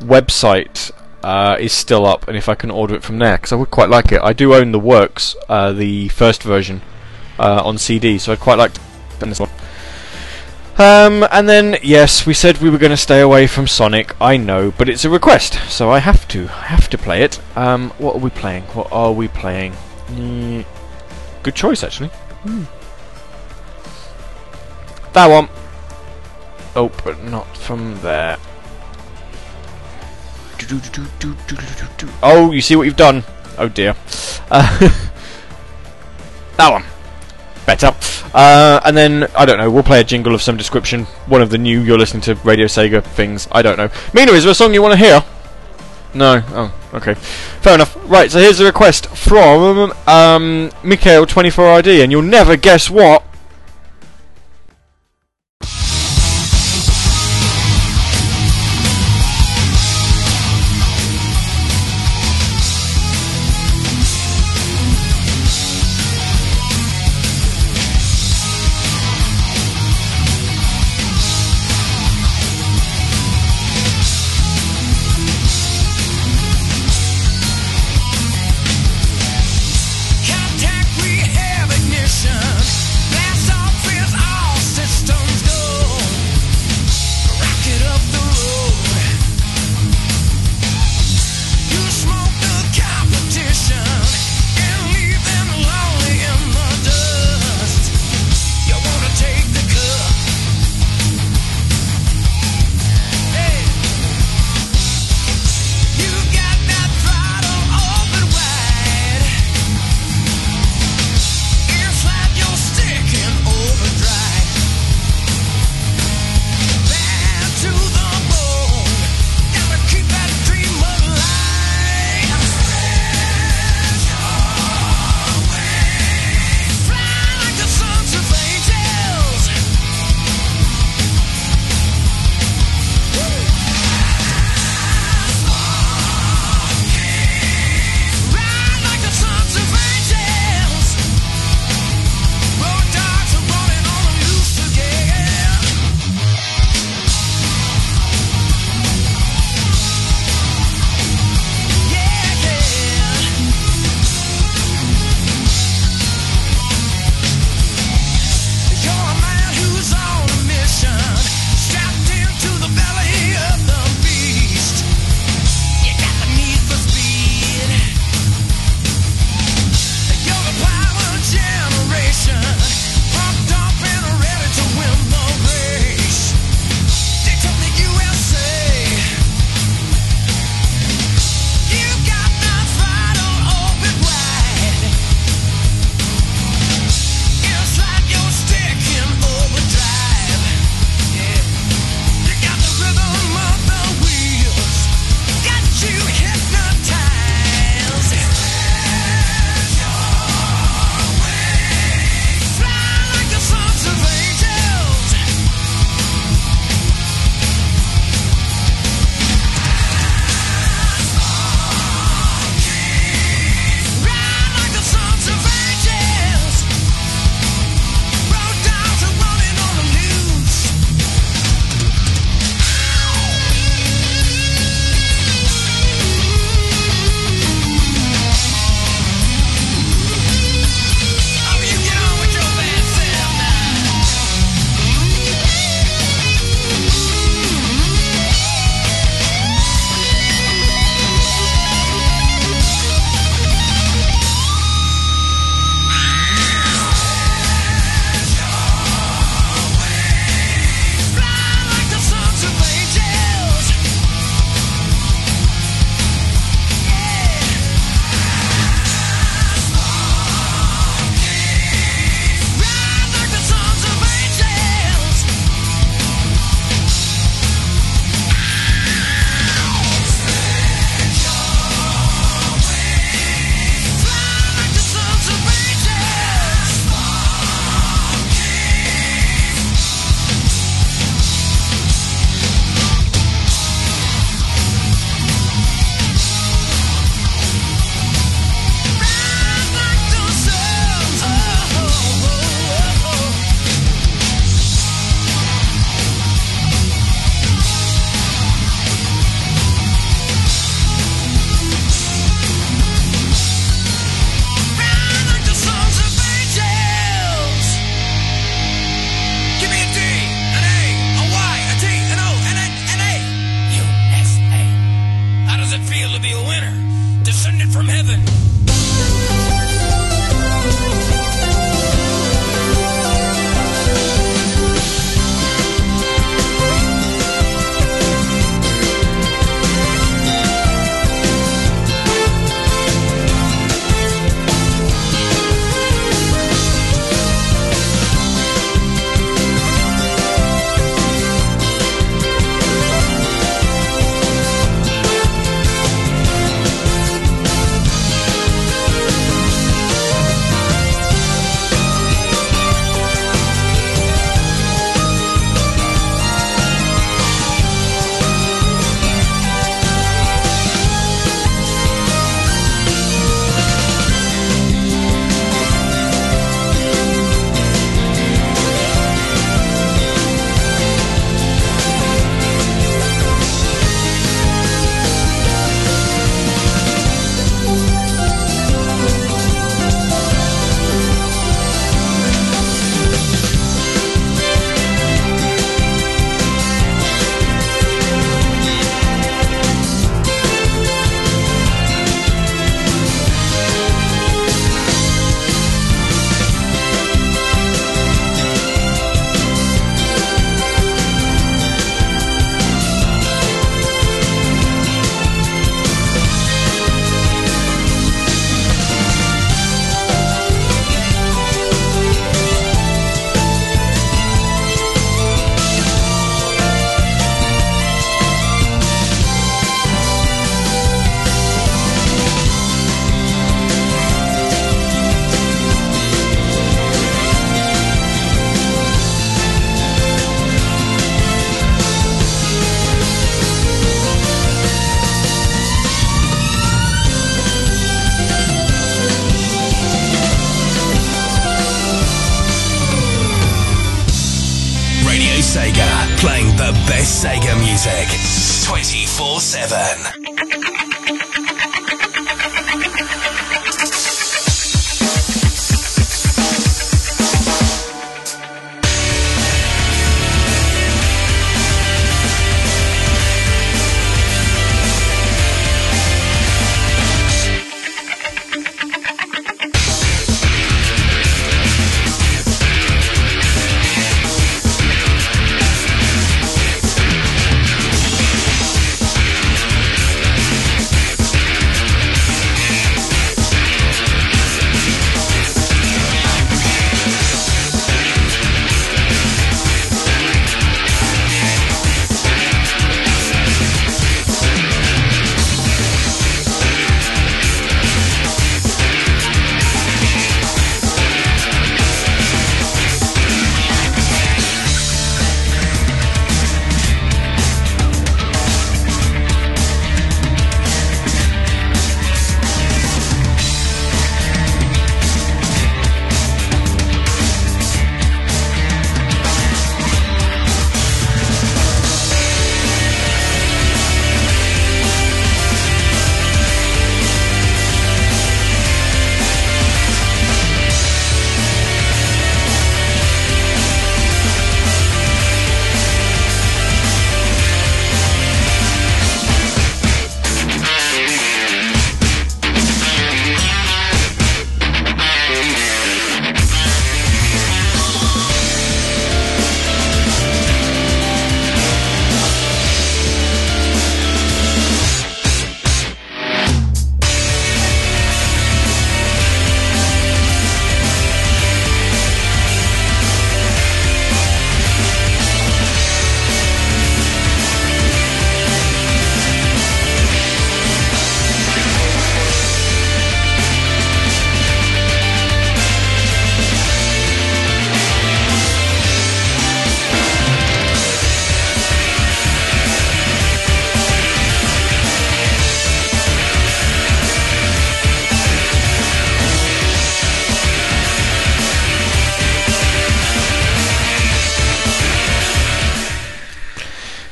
website uh, is still up and if I can order it from there because I would quite like it. I do own the Works, uh, the first version uh, on CD, so I'd quite like to this one. Um, and then, yes, we said we were going to stay away from Sonic. I know, but it's a request, so I have to. I have to play it. Um, what are we playing? What are we playing? Mm, good choice, actually. Hmm. That one. Oh, but not from there. Oh, you see what you've done? Oh dear. Uh, that one. Better. Uh, and then, I don't know, we'll play a jingle of some description. One of the new You're Listening to Radio Sega things. I don't know. Mina, is there a song you want to hear? No. Oh, okay. Fair enough. Right, so here's a request from um, Mikhail24ID, and you'll never guess what.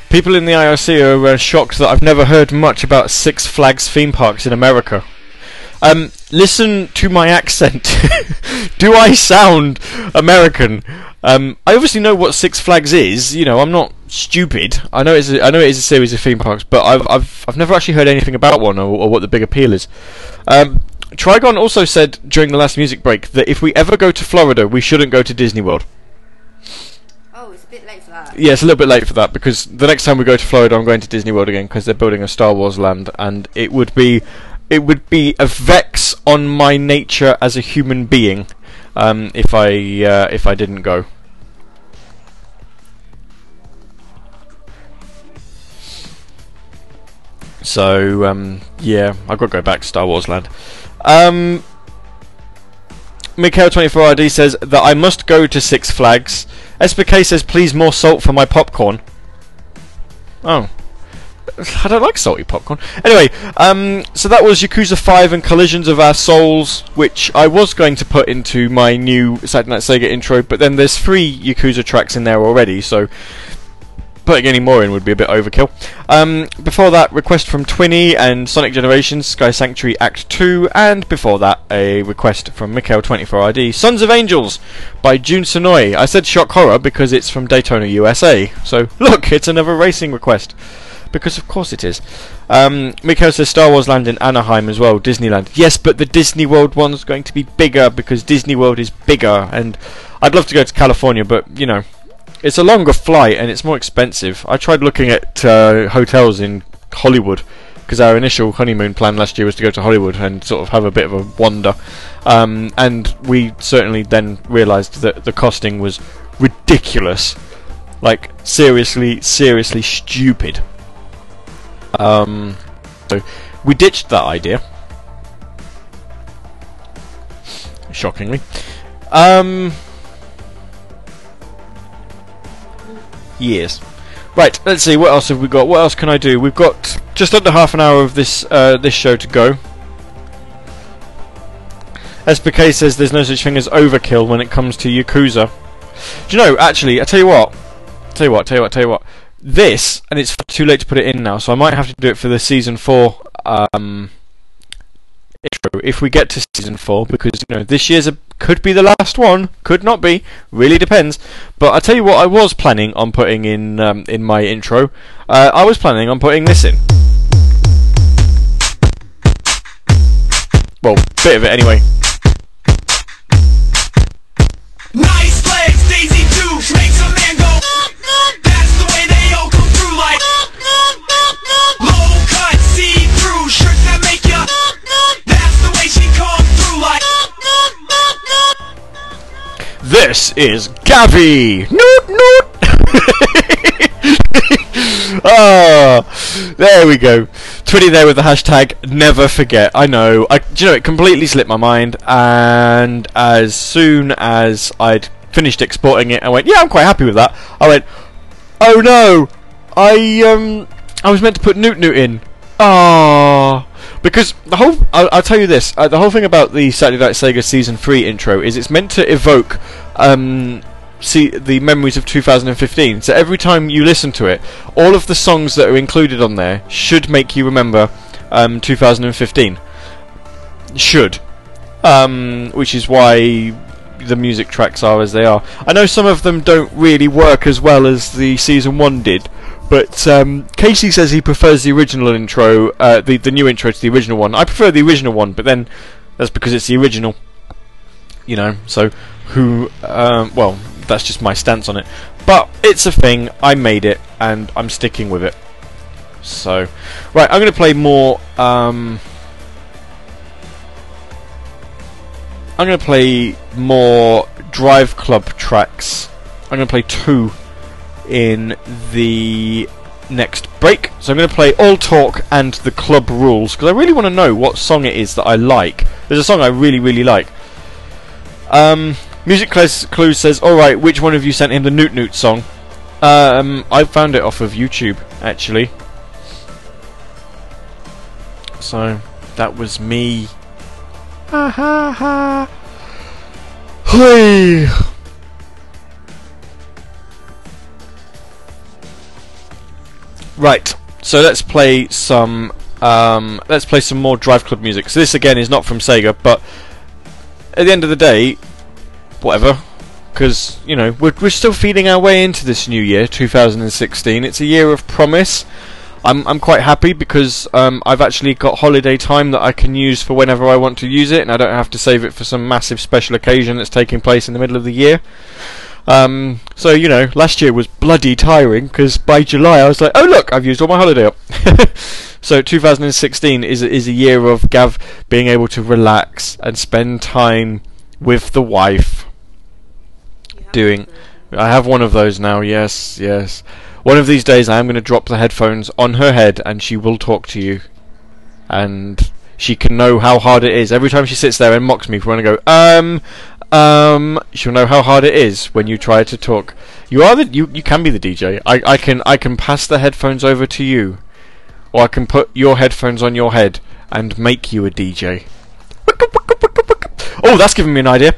People in the IRC are uh, shocked that I've never heard much about Six Flags theme parks in America. Um, listen to my accent. Do I sound American? Um, I obviously know what Six Flags is. You know, I'm not stupid. I know it's a, I know it is a series of theme parks, but I've I've I've never actually heard anything about one or, or what the big appeal is. Um, Trigon also said during the last music break that if we ever go to Florida, we shouldn't go to Disney World. A bit late for that. Yeah, it's a little bit late for that because the next time we go to Florida, I'm going to Disney World again because they're building a Star Wars land, and it would be it would be a vex on my nature as a human being um, if I uh, if I didn't go. So um, yeah, I've got to go back to Star Wars Land. Um, Mikhail24RD says that I must go to Six Flags. SPK says, please more salt for my popcorn. Oh. I don't like salty popcorn. Anyway, um, so that was Yakuza 5 and Collisions of Our Souls, which I was going to put into my new Saturday Night Sega intro, but then there's three Yakuza tracks in there already, so putting any more in would be a bit overkill. Um, before that, request from Twinny and Sonic Generations, Sky Sanctuary Act 2, and before that, a request from Mikhail24ID, Sons of Angels by Jun Senoue. I said Shock Horror because it's from Daytona, USA. So, look, it's another racing request. Because of course it is. Um, Mikhail says Star Wars Land in Anaheim as well, Disneyland. Yes, but the Disney World one's going to be bigger because Disney World is bigger, and I'd love to go to California, but you know, it's a longer flight and it's more expensive. I tried looking at uh, hotels in Hollywood because our initial honeymoon plan last year was to go to Hollywood and sort of have a bit of a wander, um, and we certainly then realised that the costing was ridiculous, like seriously, seriously stupid. Um, so we ditched that idea. Shockingly. Um, yes. Right, let's see, what else have we got? What else can I do? We've got just under half an hour of this uh, this show to go. SPK says there's no such thing as overkill when it comes to Yakuza. Do you know, actually, I tell you what, tell you what, tell you what, tell you what. This, and it's too late to put it in now, so I might have to do it for the season four um, intro if we get to season four, because you know this year's a, could be the last one, could not be, really depends. But I tell you what, I was planning on putting in um, in my intro. Uh, I was planning on putting this in. Well, bit of it anyway. This is Gavi. Noot noot. oh, there we go. Twitty there with the hashtag never forget. I know. I, do you know it completely slipped my mind, and as soon as I'd finished exporting it, I went, yeah, I'm quite happy with that. I went, oh no, I um, I was meant to put Newt Newt in. Ah, because the whole I'll, I'll tell you this: uh, the whole thing about the Saturday Night Sega season three intro is it's meant to evoke um, see the memories of 2015. So every time you listen to it, all of the songs that are included on there should make you remember um, 2015. Should, um, which is why the music tracks are as they are. I know some of them don't really work as well as the season one did, but um, Casey says he prefers the original intro, uh, the the new intro to the original one. I prefer the original one, but then that's because it's the original. You know, so who? Um, well, that's just my stance on it. But it's a thing. I made it, and I'm sticking with it. So, right, I'm going to play more. Um, I'm going to play more Driveclub tracks. I'm going to play two in the next break. So I'm going to play All Talk and the Club Rules because I really want to know what song it is that I like. There's a song I really, really like. Um, Music Clues says, "Alright, which one of you sent him the Newt Newt song?" Um, I found it off of YouTube actually. So that was me. Ha ha ha. Hey. Right. So let's play some. Um, let's play some more Driveclub music. So this again is not from Sega, but at the end of the day, whatever. Because you know we're we're still feeding our way into this new year, 2016. It's a year of promise. I'm I'm quite happy because um, I've actually got holiday time that I can use for whenever I want to use it, and I don't have to save it for some massive special occasion that's taking place in the middle of the year. Um, so you know, last year was bloody tiring because by July I was like, oh look, I've used all my holiday up. so 2016 is is a year of Gav being able to relax and spend time with the wife. Doing, I have one of those now. Yes, yes. One of these days I am going to drop the headphones on her head and she will talk to you, and she can know how hard it is. Every time she sits there and mocks me for when I go, um, um, she'll know how hard it is when you try to talk. You are the you, you can be the DJ. I, I can I can pass the headphones over to you, or I can put your headphones on your head and make you a DJ. Oh, that's giving me an idea.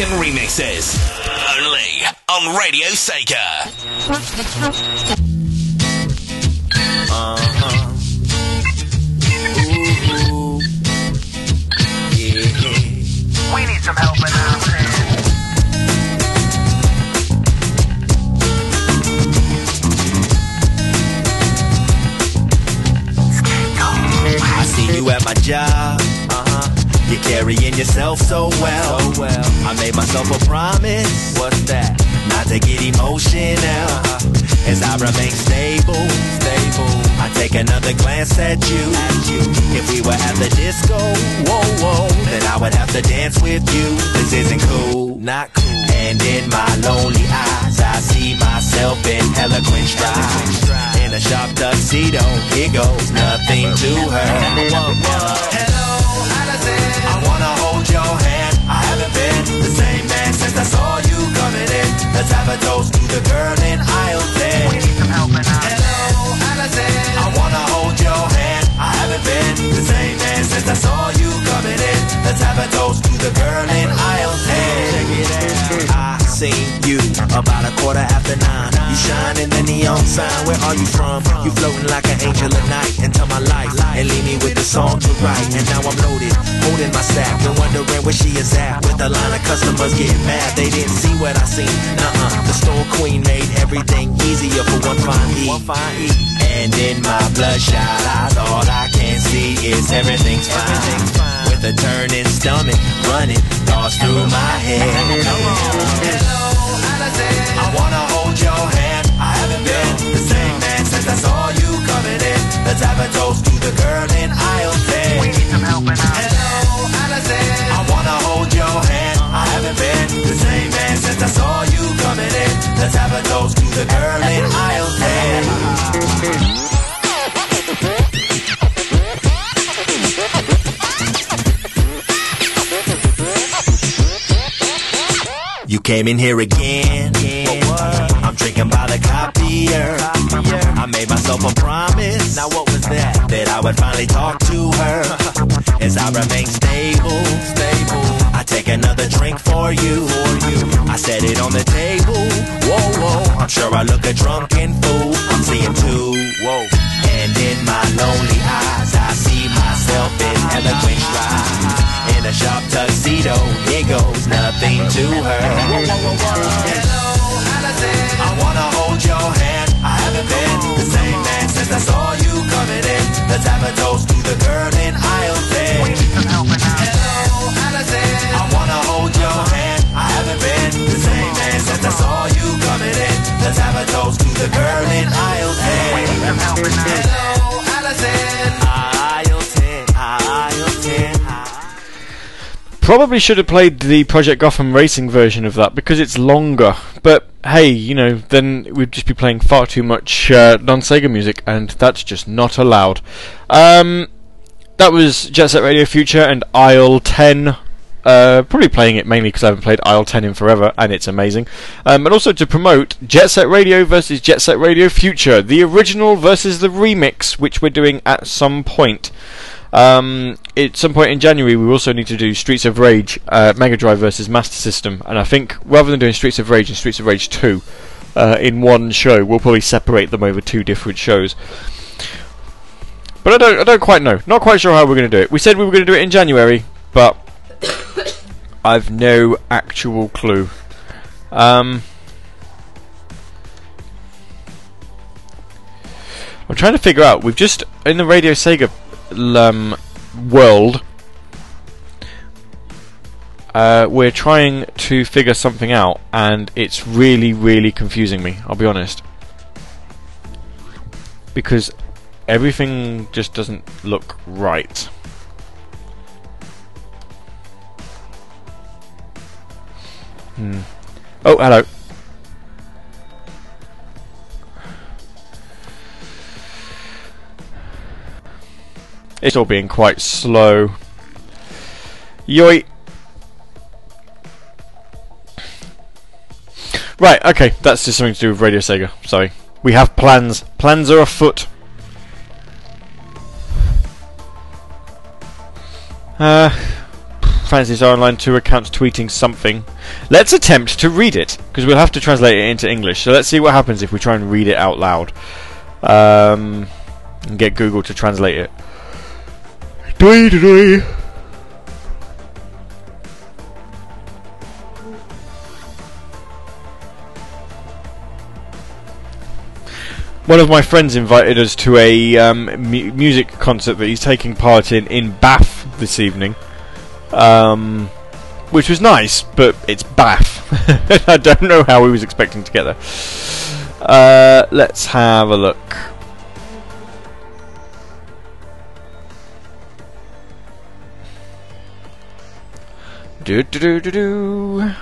And remixes. Only on Radio Sega. Eloquent stride. In a sharp tuxedo, here goes nothing to her. Hello, Allison. I wanna hold your hand. I haven't been the same man since I saw you coming in. Let's have a toast to the girl in aisle 10. We need some help in our Hello, Allison. I wanna hold your hand. I haven't been the same man since I saw you coming in. Let's have a toast to the girl in aisle 10. Check it out. Seen you about a quarter after nine. You shine in the neon sign. Where are you from? You floating like an angel at night into my life and leave me with the song to write. And now I'm loaded, holding my sack and wondering where she is at. With a line of customers getting mad, they didn't see what I seen. Nuh-uh, the store queen made everything easier for one fine E. And in my bloodshot eyes, all I can see is everything's fine. With a turning stomach, running thoughts through my head. Hello, Allison. I wanna hold your hand. I haven't been the same man since I saw you coming in. Let's have a toast to the girl in aisle 10. We need some help in our Hello, Allison. I wanna hold your hand. I haven't been the same man since I saw you coming in. Let's have a toast to the girl in aisle 10. You came in here again. I'm drinking by the copier. I made myself a promise. Now what was that? That I would finally talk to her. As I remain stable, stable. I take another drink for you. I set it on the table. Whoa, whoa. I'm sure I look a drunken fool. I'm seeing two. Whoa. And in my lonely eyes, I see myself in eloquent stride. In a sharp tuxedo, here goes nothing to her. Hello, Allison. I wanna hold your hand. I haven't been the same man since I saw you coming in. Let's have a toast to the girl in aisle 10. We need some help in our Hello, Allison. I wanna hold your hand. I haven't been the same man since I saw you coming in. Let's have a toast to the girl in aisle 10. We need some help in our Hello, Probably should have played the Project Gotham Racing version of that because it's longer. But hey, you know, then we'd just be playing far too much uh, non-Sega music, and that's just not allowed. Um, that was Jet Set Radio Future and Aisle 10. Uh, probably playing it mainly because I haven't played Aisle 10 in forever, and it's amazing. Um, and also to promote Jet Set Radio versus Jet Set Radio Future, the original versus the remix, which we're doing at some point. Um, at some point in January, we also need to do Streets of Rage, uh, Mega Drive versus Master System, and I think rather than doing Streets of Rage and Streets of Rage 2 uh, in one show, we'll probably separate them over two different shows. But I don't, I don't quite know. Not quite sure how we're going to do it. We said we were going to do it in January, but I've no actual clue. Um, I'm trying to figure out. We've just in the Radio Sega um, world. Uh, we're trying to figure something out, and it's really, really confusing me. I'll be honest, because everything just doesn't look right. Hmm. Oh, hello. It's all being quite slow. Yoi. Right, okay, that's just something to do with Radio Sega. Sorry. We have plans. Plans are afoot. Uh, Francis online two accounts tweeting something. Let's attempt to read it because we'll have to translate it into English. So let's see what happens if we try and read it out loud. Um, and get Google to translate it. One of my friends invited us to a um, mu- music concert that he's taking part in in Bath this evening, um, which was nice, but it's Bath. I don't know how he was expecting to get there. Uh, let's have a look. Do do do do do.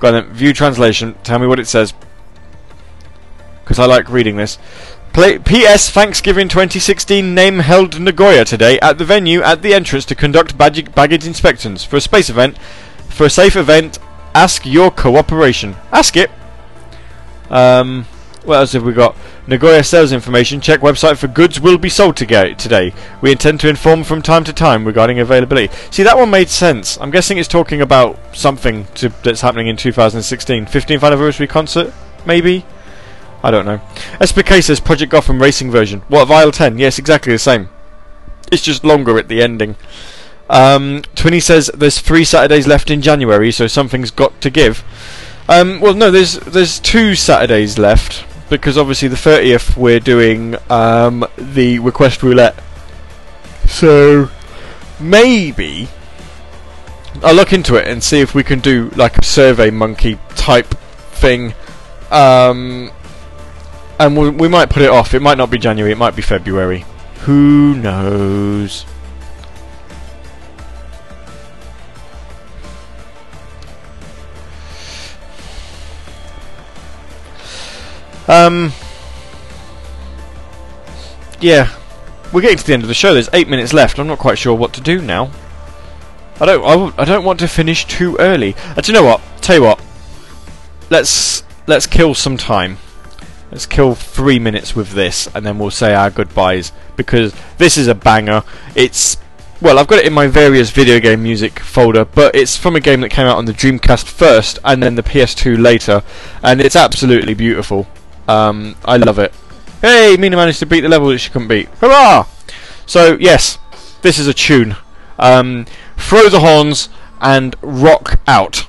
Go on then. View translation. Tell me what it says. Because I like reading this. Play- P.S. Thanksgiving 2016 name held Nagoya today at the venue at the entrance to conduct badge- baggage inspections for a space event. For a safe event, ask your cooperation. Ask it. Um, what else have we got? Nagoya sales information. Check website for goods will be sold to today. We intend to inform from time to time regarding availability. See, that one made sense. I'm guessing it's talking about something to, that's happening in 2016. 15th anniversary concert, maybe. I don't know. SPK says Project Gotham racing version. What Vile 10? Yes, exactly the same. It's just longer at the ending. Um, Twinny says there's three Saturdays left in January, so something's got to give. Um, well, no, there's there's two Saturdays left because obviously the 30th we're doing um, the request roulette. So maybe I'll look into it and see if we can do like a Survey Monkey type thing. Um, and we, we might put it off. It might not be January. It might be February. Who knows? Um. Yeah, we're getting to the end of the show. There's eight minutes left. I'm not quite sure what to do now. I don't. I, w- I don't want to finish too early. Uh, do you know what? Tell you what. Let's let's kill some time. Let's kill three minutes with this, and then we'll say our goodbyes because this is a banger. It's well, I've got it in my various video game music folder, but it's from a game that came out on the Dreamcast first, and then the PS2 later, and it's absolutely beautiful. Um, I love it. Hey, Mina managed to beat the level that she couldn't beat. Hurrah! So yes, this is a tune. Um, throw the horns and rock out.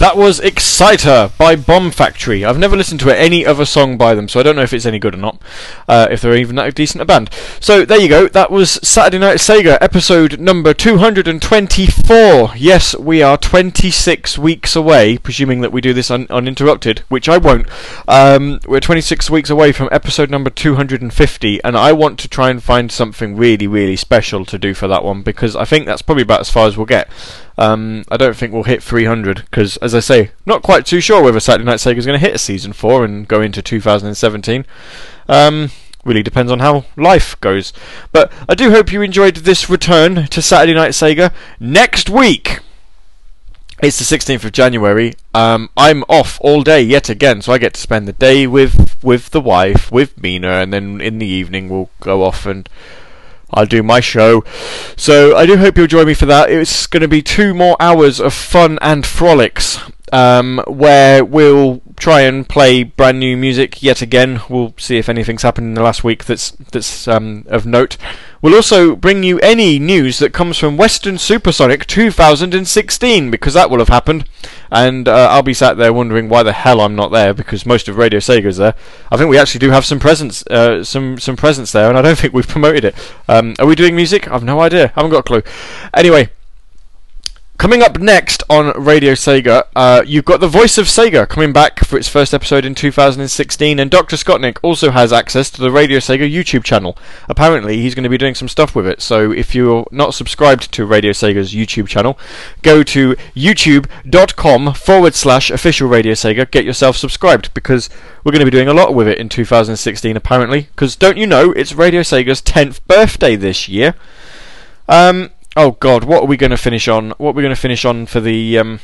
That was Exciter by Bomb Factory. I've never listened to any other song by them, so I don't know if it's any good or not, uh, if they're even that decent a band. So there you go. That was Saturday Night Sega, episode number 224. Yes, we are 26 weeks away, presuming that we do this un- uninterrupted, which I won't. Um, we're 26 weeks away from episode number 250, and I want to try and find something really, really special to do for that one because I think that's probably about as far as we'll get. Um, I don't think we'll hit 300 because, as I say, not quite too sure whether Saturday Night Sega is going to hit a season four and go into 2017. Um, really depends on how life goes. But I do hope you enjoyed this return to Saturday Night Sega. Next week, it's the 16th of January. Um, I'm off all day yet again, so I get to spend the day with with the wife, with Mina, and then in the evening we'll go off and I'll do my show. So I do hope you'll join me for that. It's going to be two more hours of fun and frolics, um, where we'll try and play brand new music yet again. We'll see if anything's happened in the last week that's that's um, of note. We'll also bring you any news that comes from Weston Supersonic 2016 because that will have happened, and uh, I'll be sat there wondering why the hell I'm not there because most of Radio Sega's there. I think we actually do have some presence, uh, some some presence there, and I don't think we've promoted it. Um, are we doing music? I've no idea. I haven't got a clue. Anyway. Coming up next on Radio Sega, uh, you've got the Voice of Sega coming back for its first episode in 2016, and Dr. Skotnik also has access to the Radio Sega YouTube channel. Apparently, he's going to be doing some stuff with it, so if you're not subscribed to Radio Sega's YouTube channel, go to youtube.com forward slash official Radio Sega, get yourself subscribed, because we're going to be doing a lot with it in 2016, apparently. Because don't you know, it's Radio Sega's 10th birthday this year. Um, oh god, what are we going to finish on? What are we going to finish on for the um,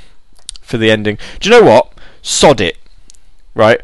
for the ending? Do you know what? Sod it. Right?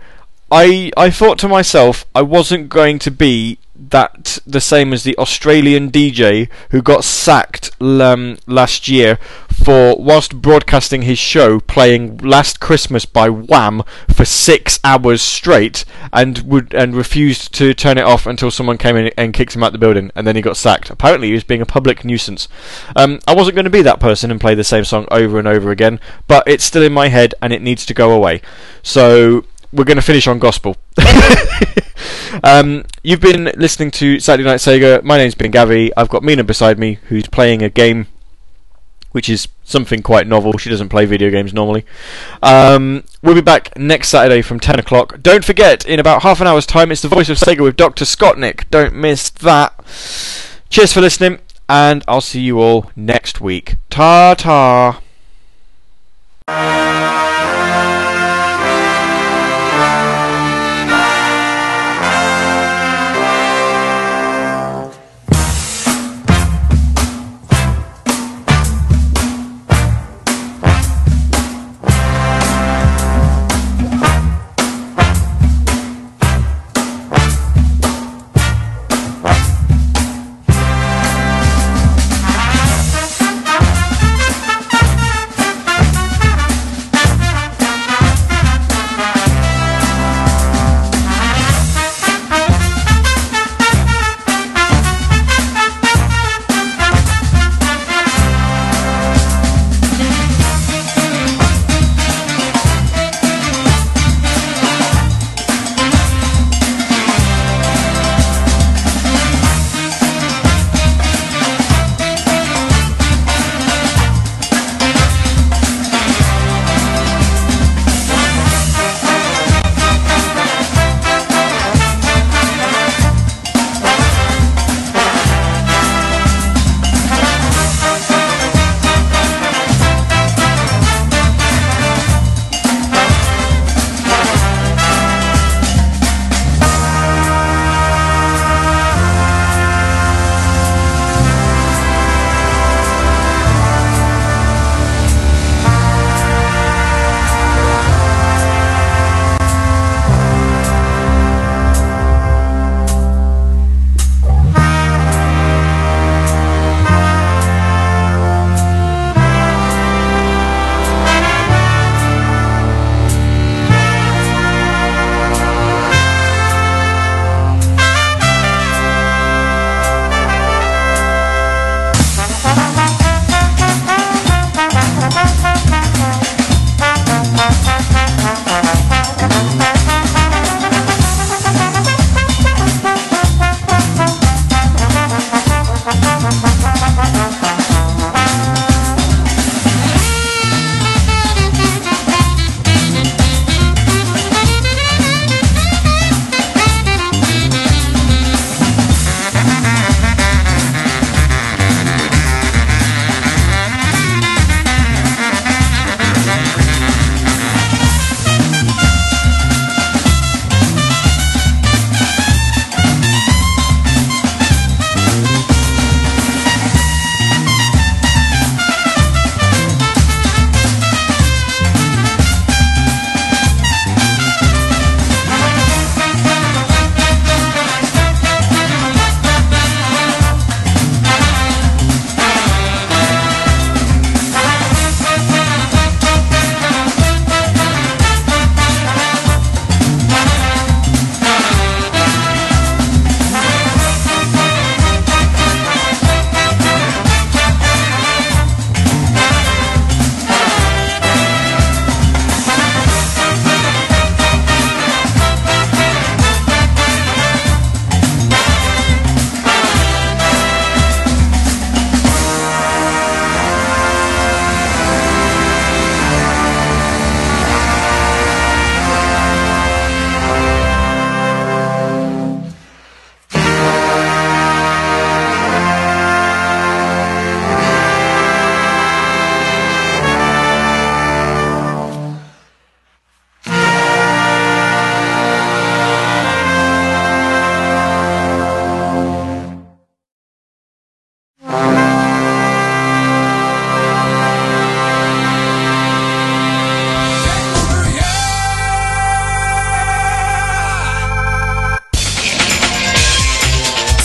I I thought to myself I wasn't going to be that the same as the Australian DJ who got sacked um, last year for whilst broadcasting his show playing Last Christmas by Wham for six hours straight and would and refused to turn it off until someone came in and kicked him out the building and then he got sacked. Apparently he was being a public nuisance. Um, I wasn't going to be that person and play the same song over and over again, but it's still in my head and it needs to go away. So we're going to finish on gospel. um, you've been listening to Saturday Night Sega. My name's been Gavi. I've got Mina beside me, who's playing a game, which is something quite novel. She doesn't play video games normally. Um, we'll be back next Saturday from 10 o'clock. Don't forget, in about half an hour's time, it's the voice of Sega with Dr. Skotnik. Don't miss that. Cheers for listening, and I'll see you all next week. Ta ta.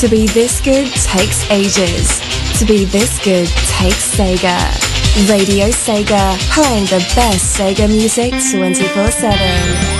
To be this good takes ages. To be this good takes Sega. Radio Sega, playing the best Sega music 24 7.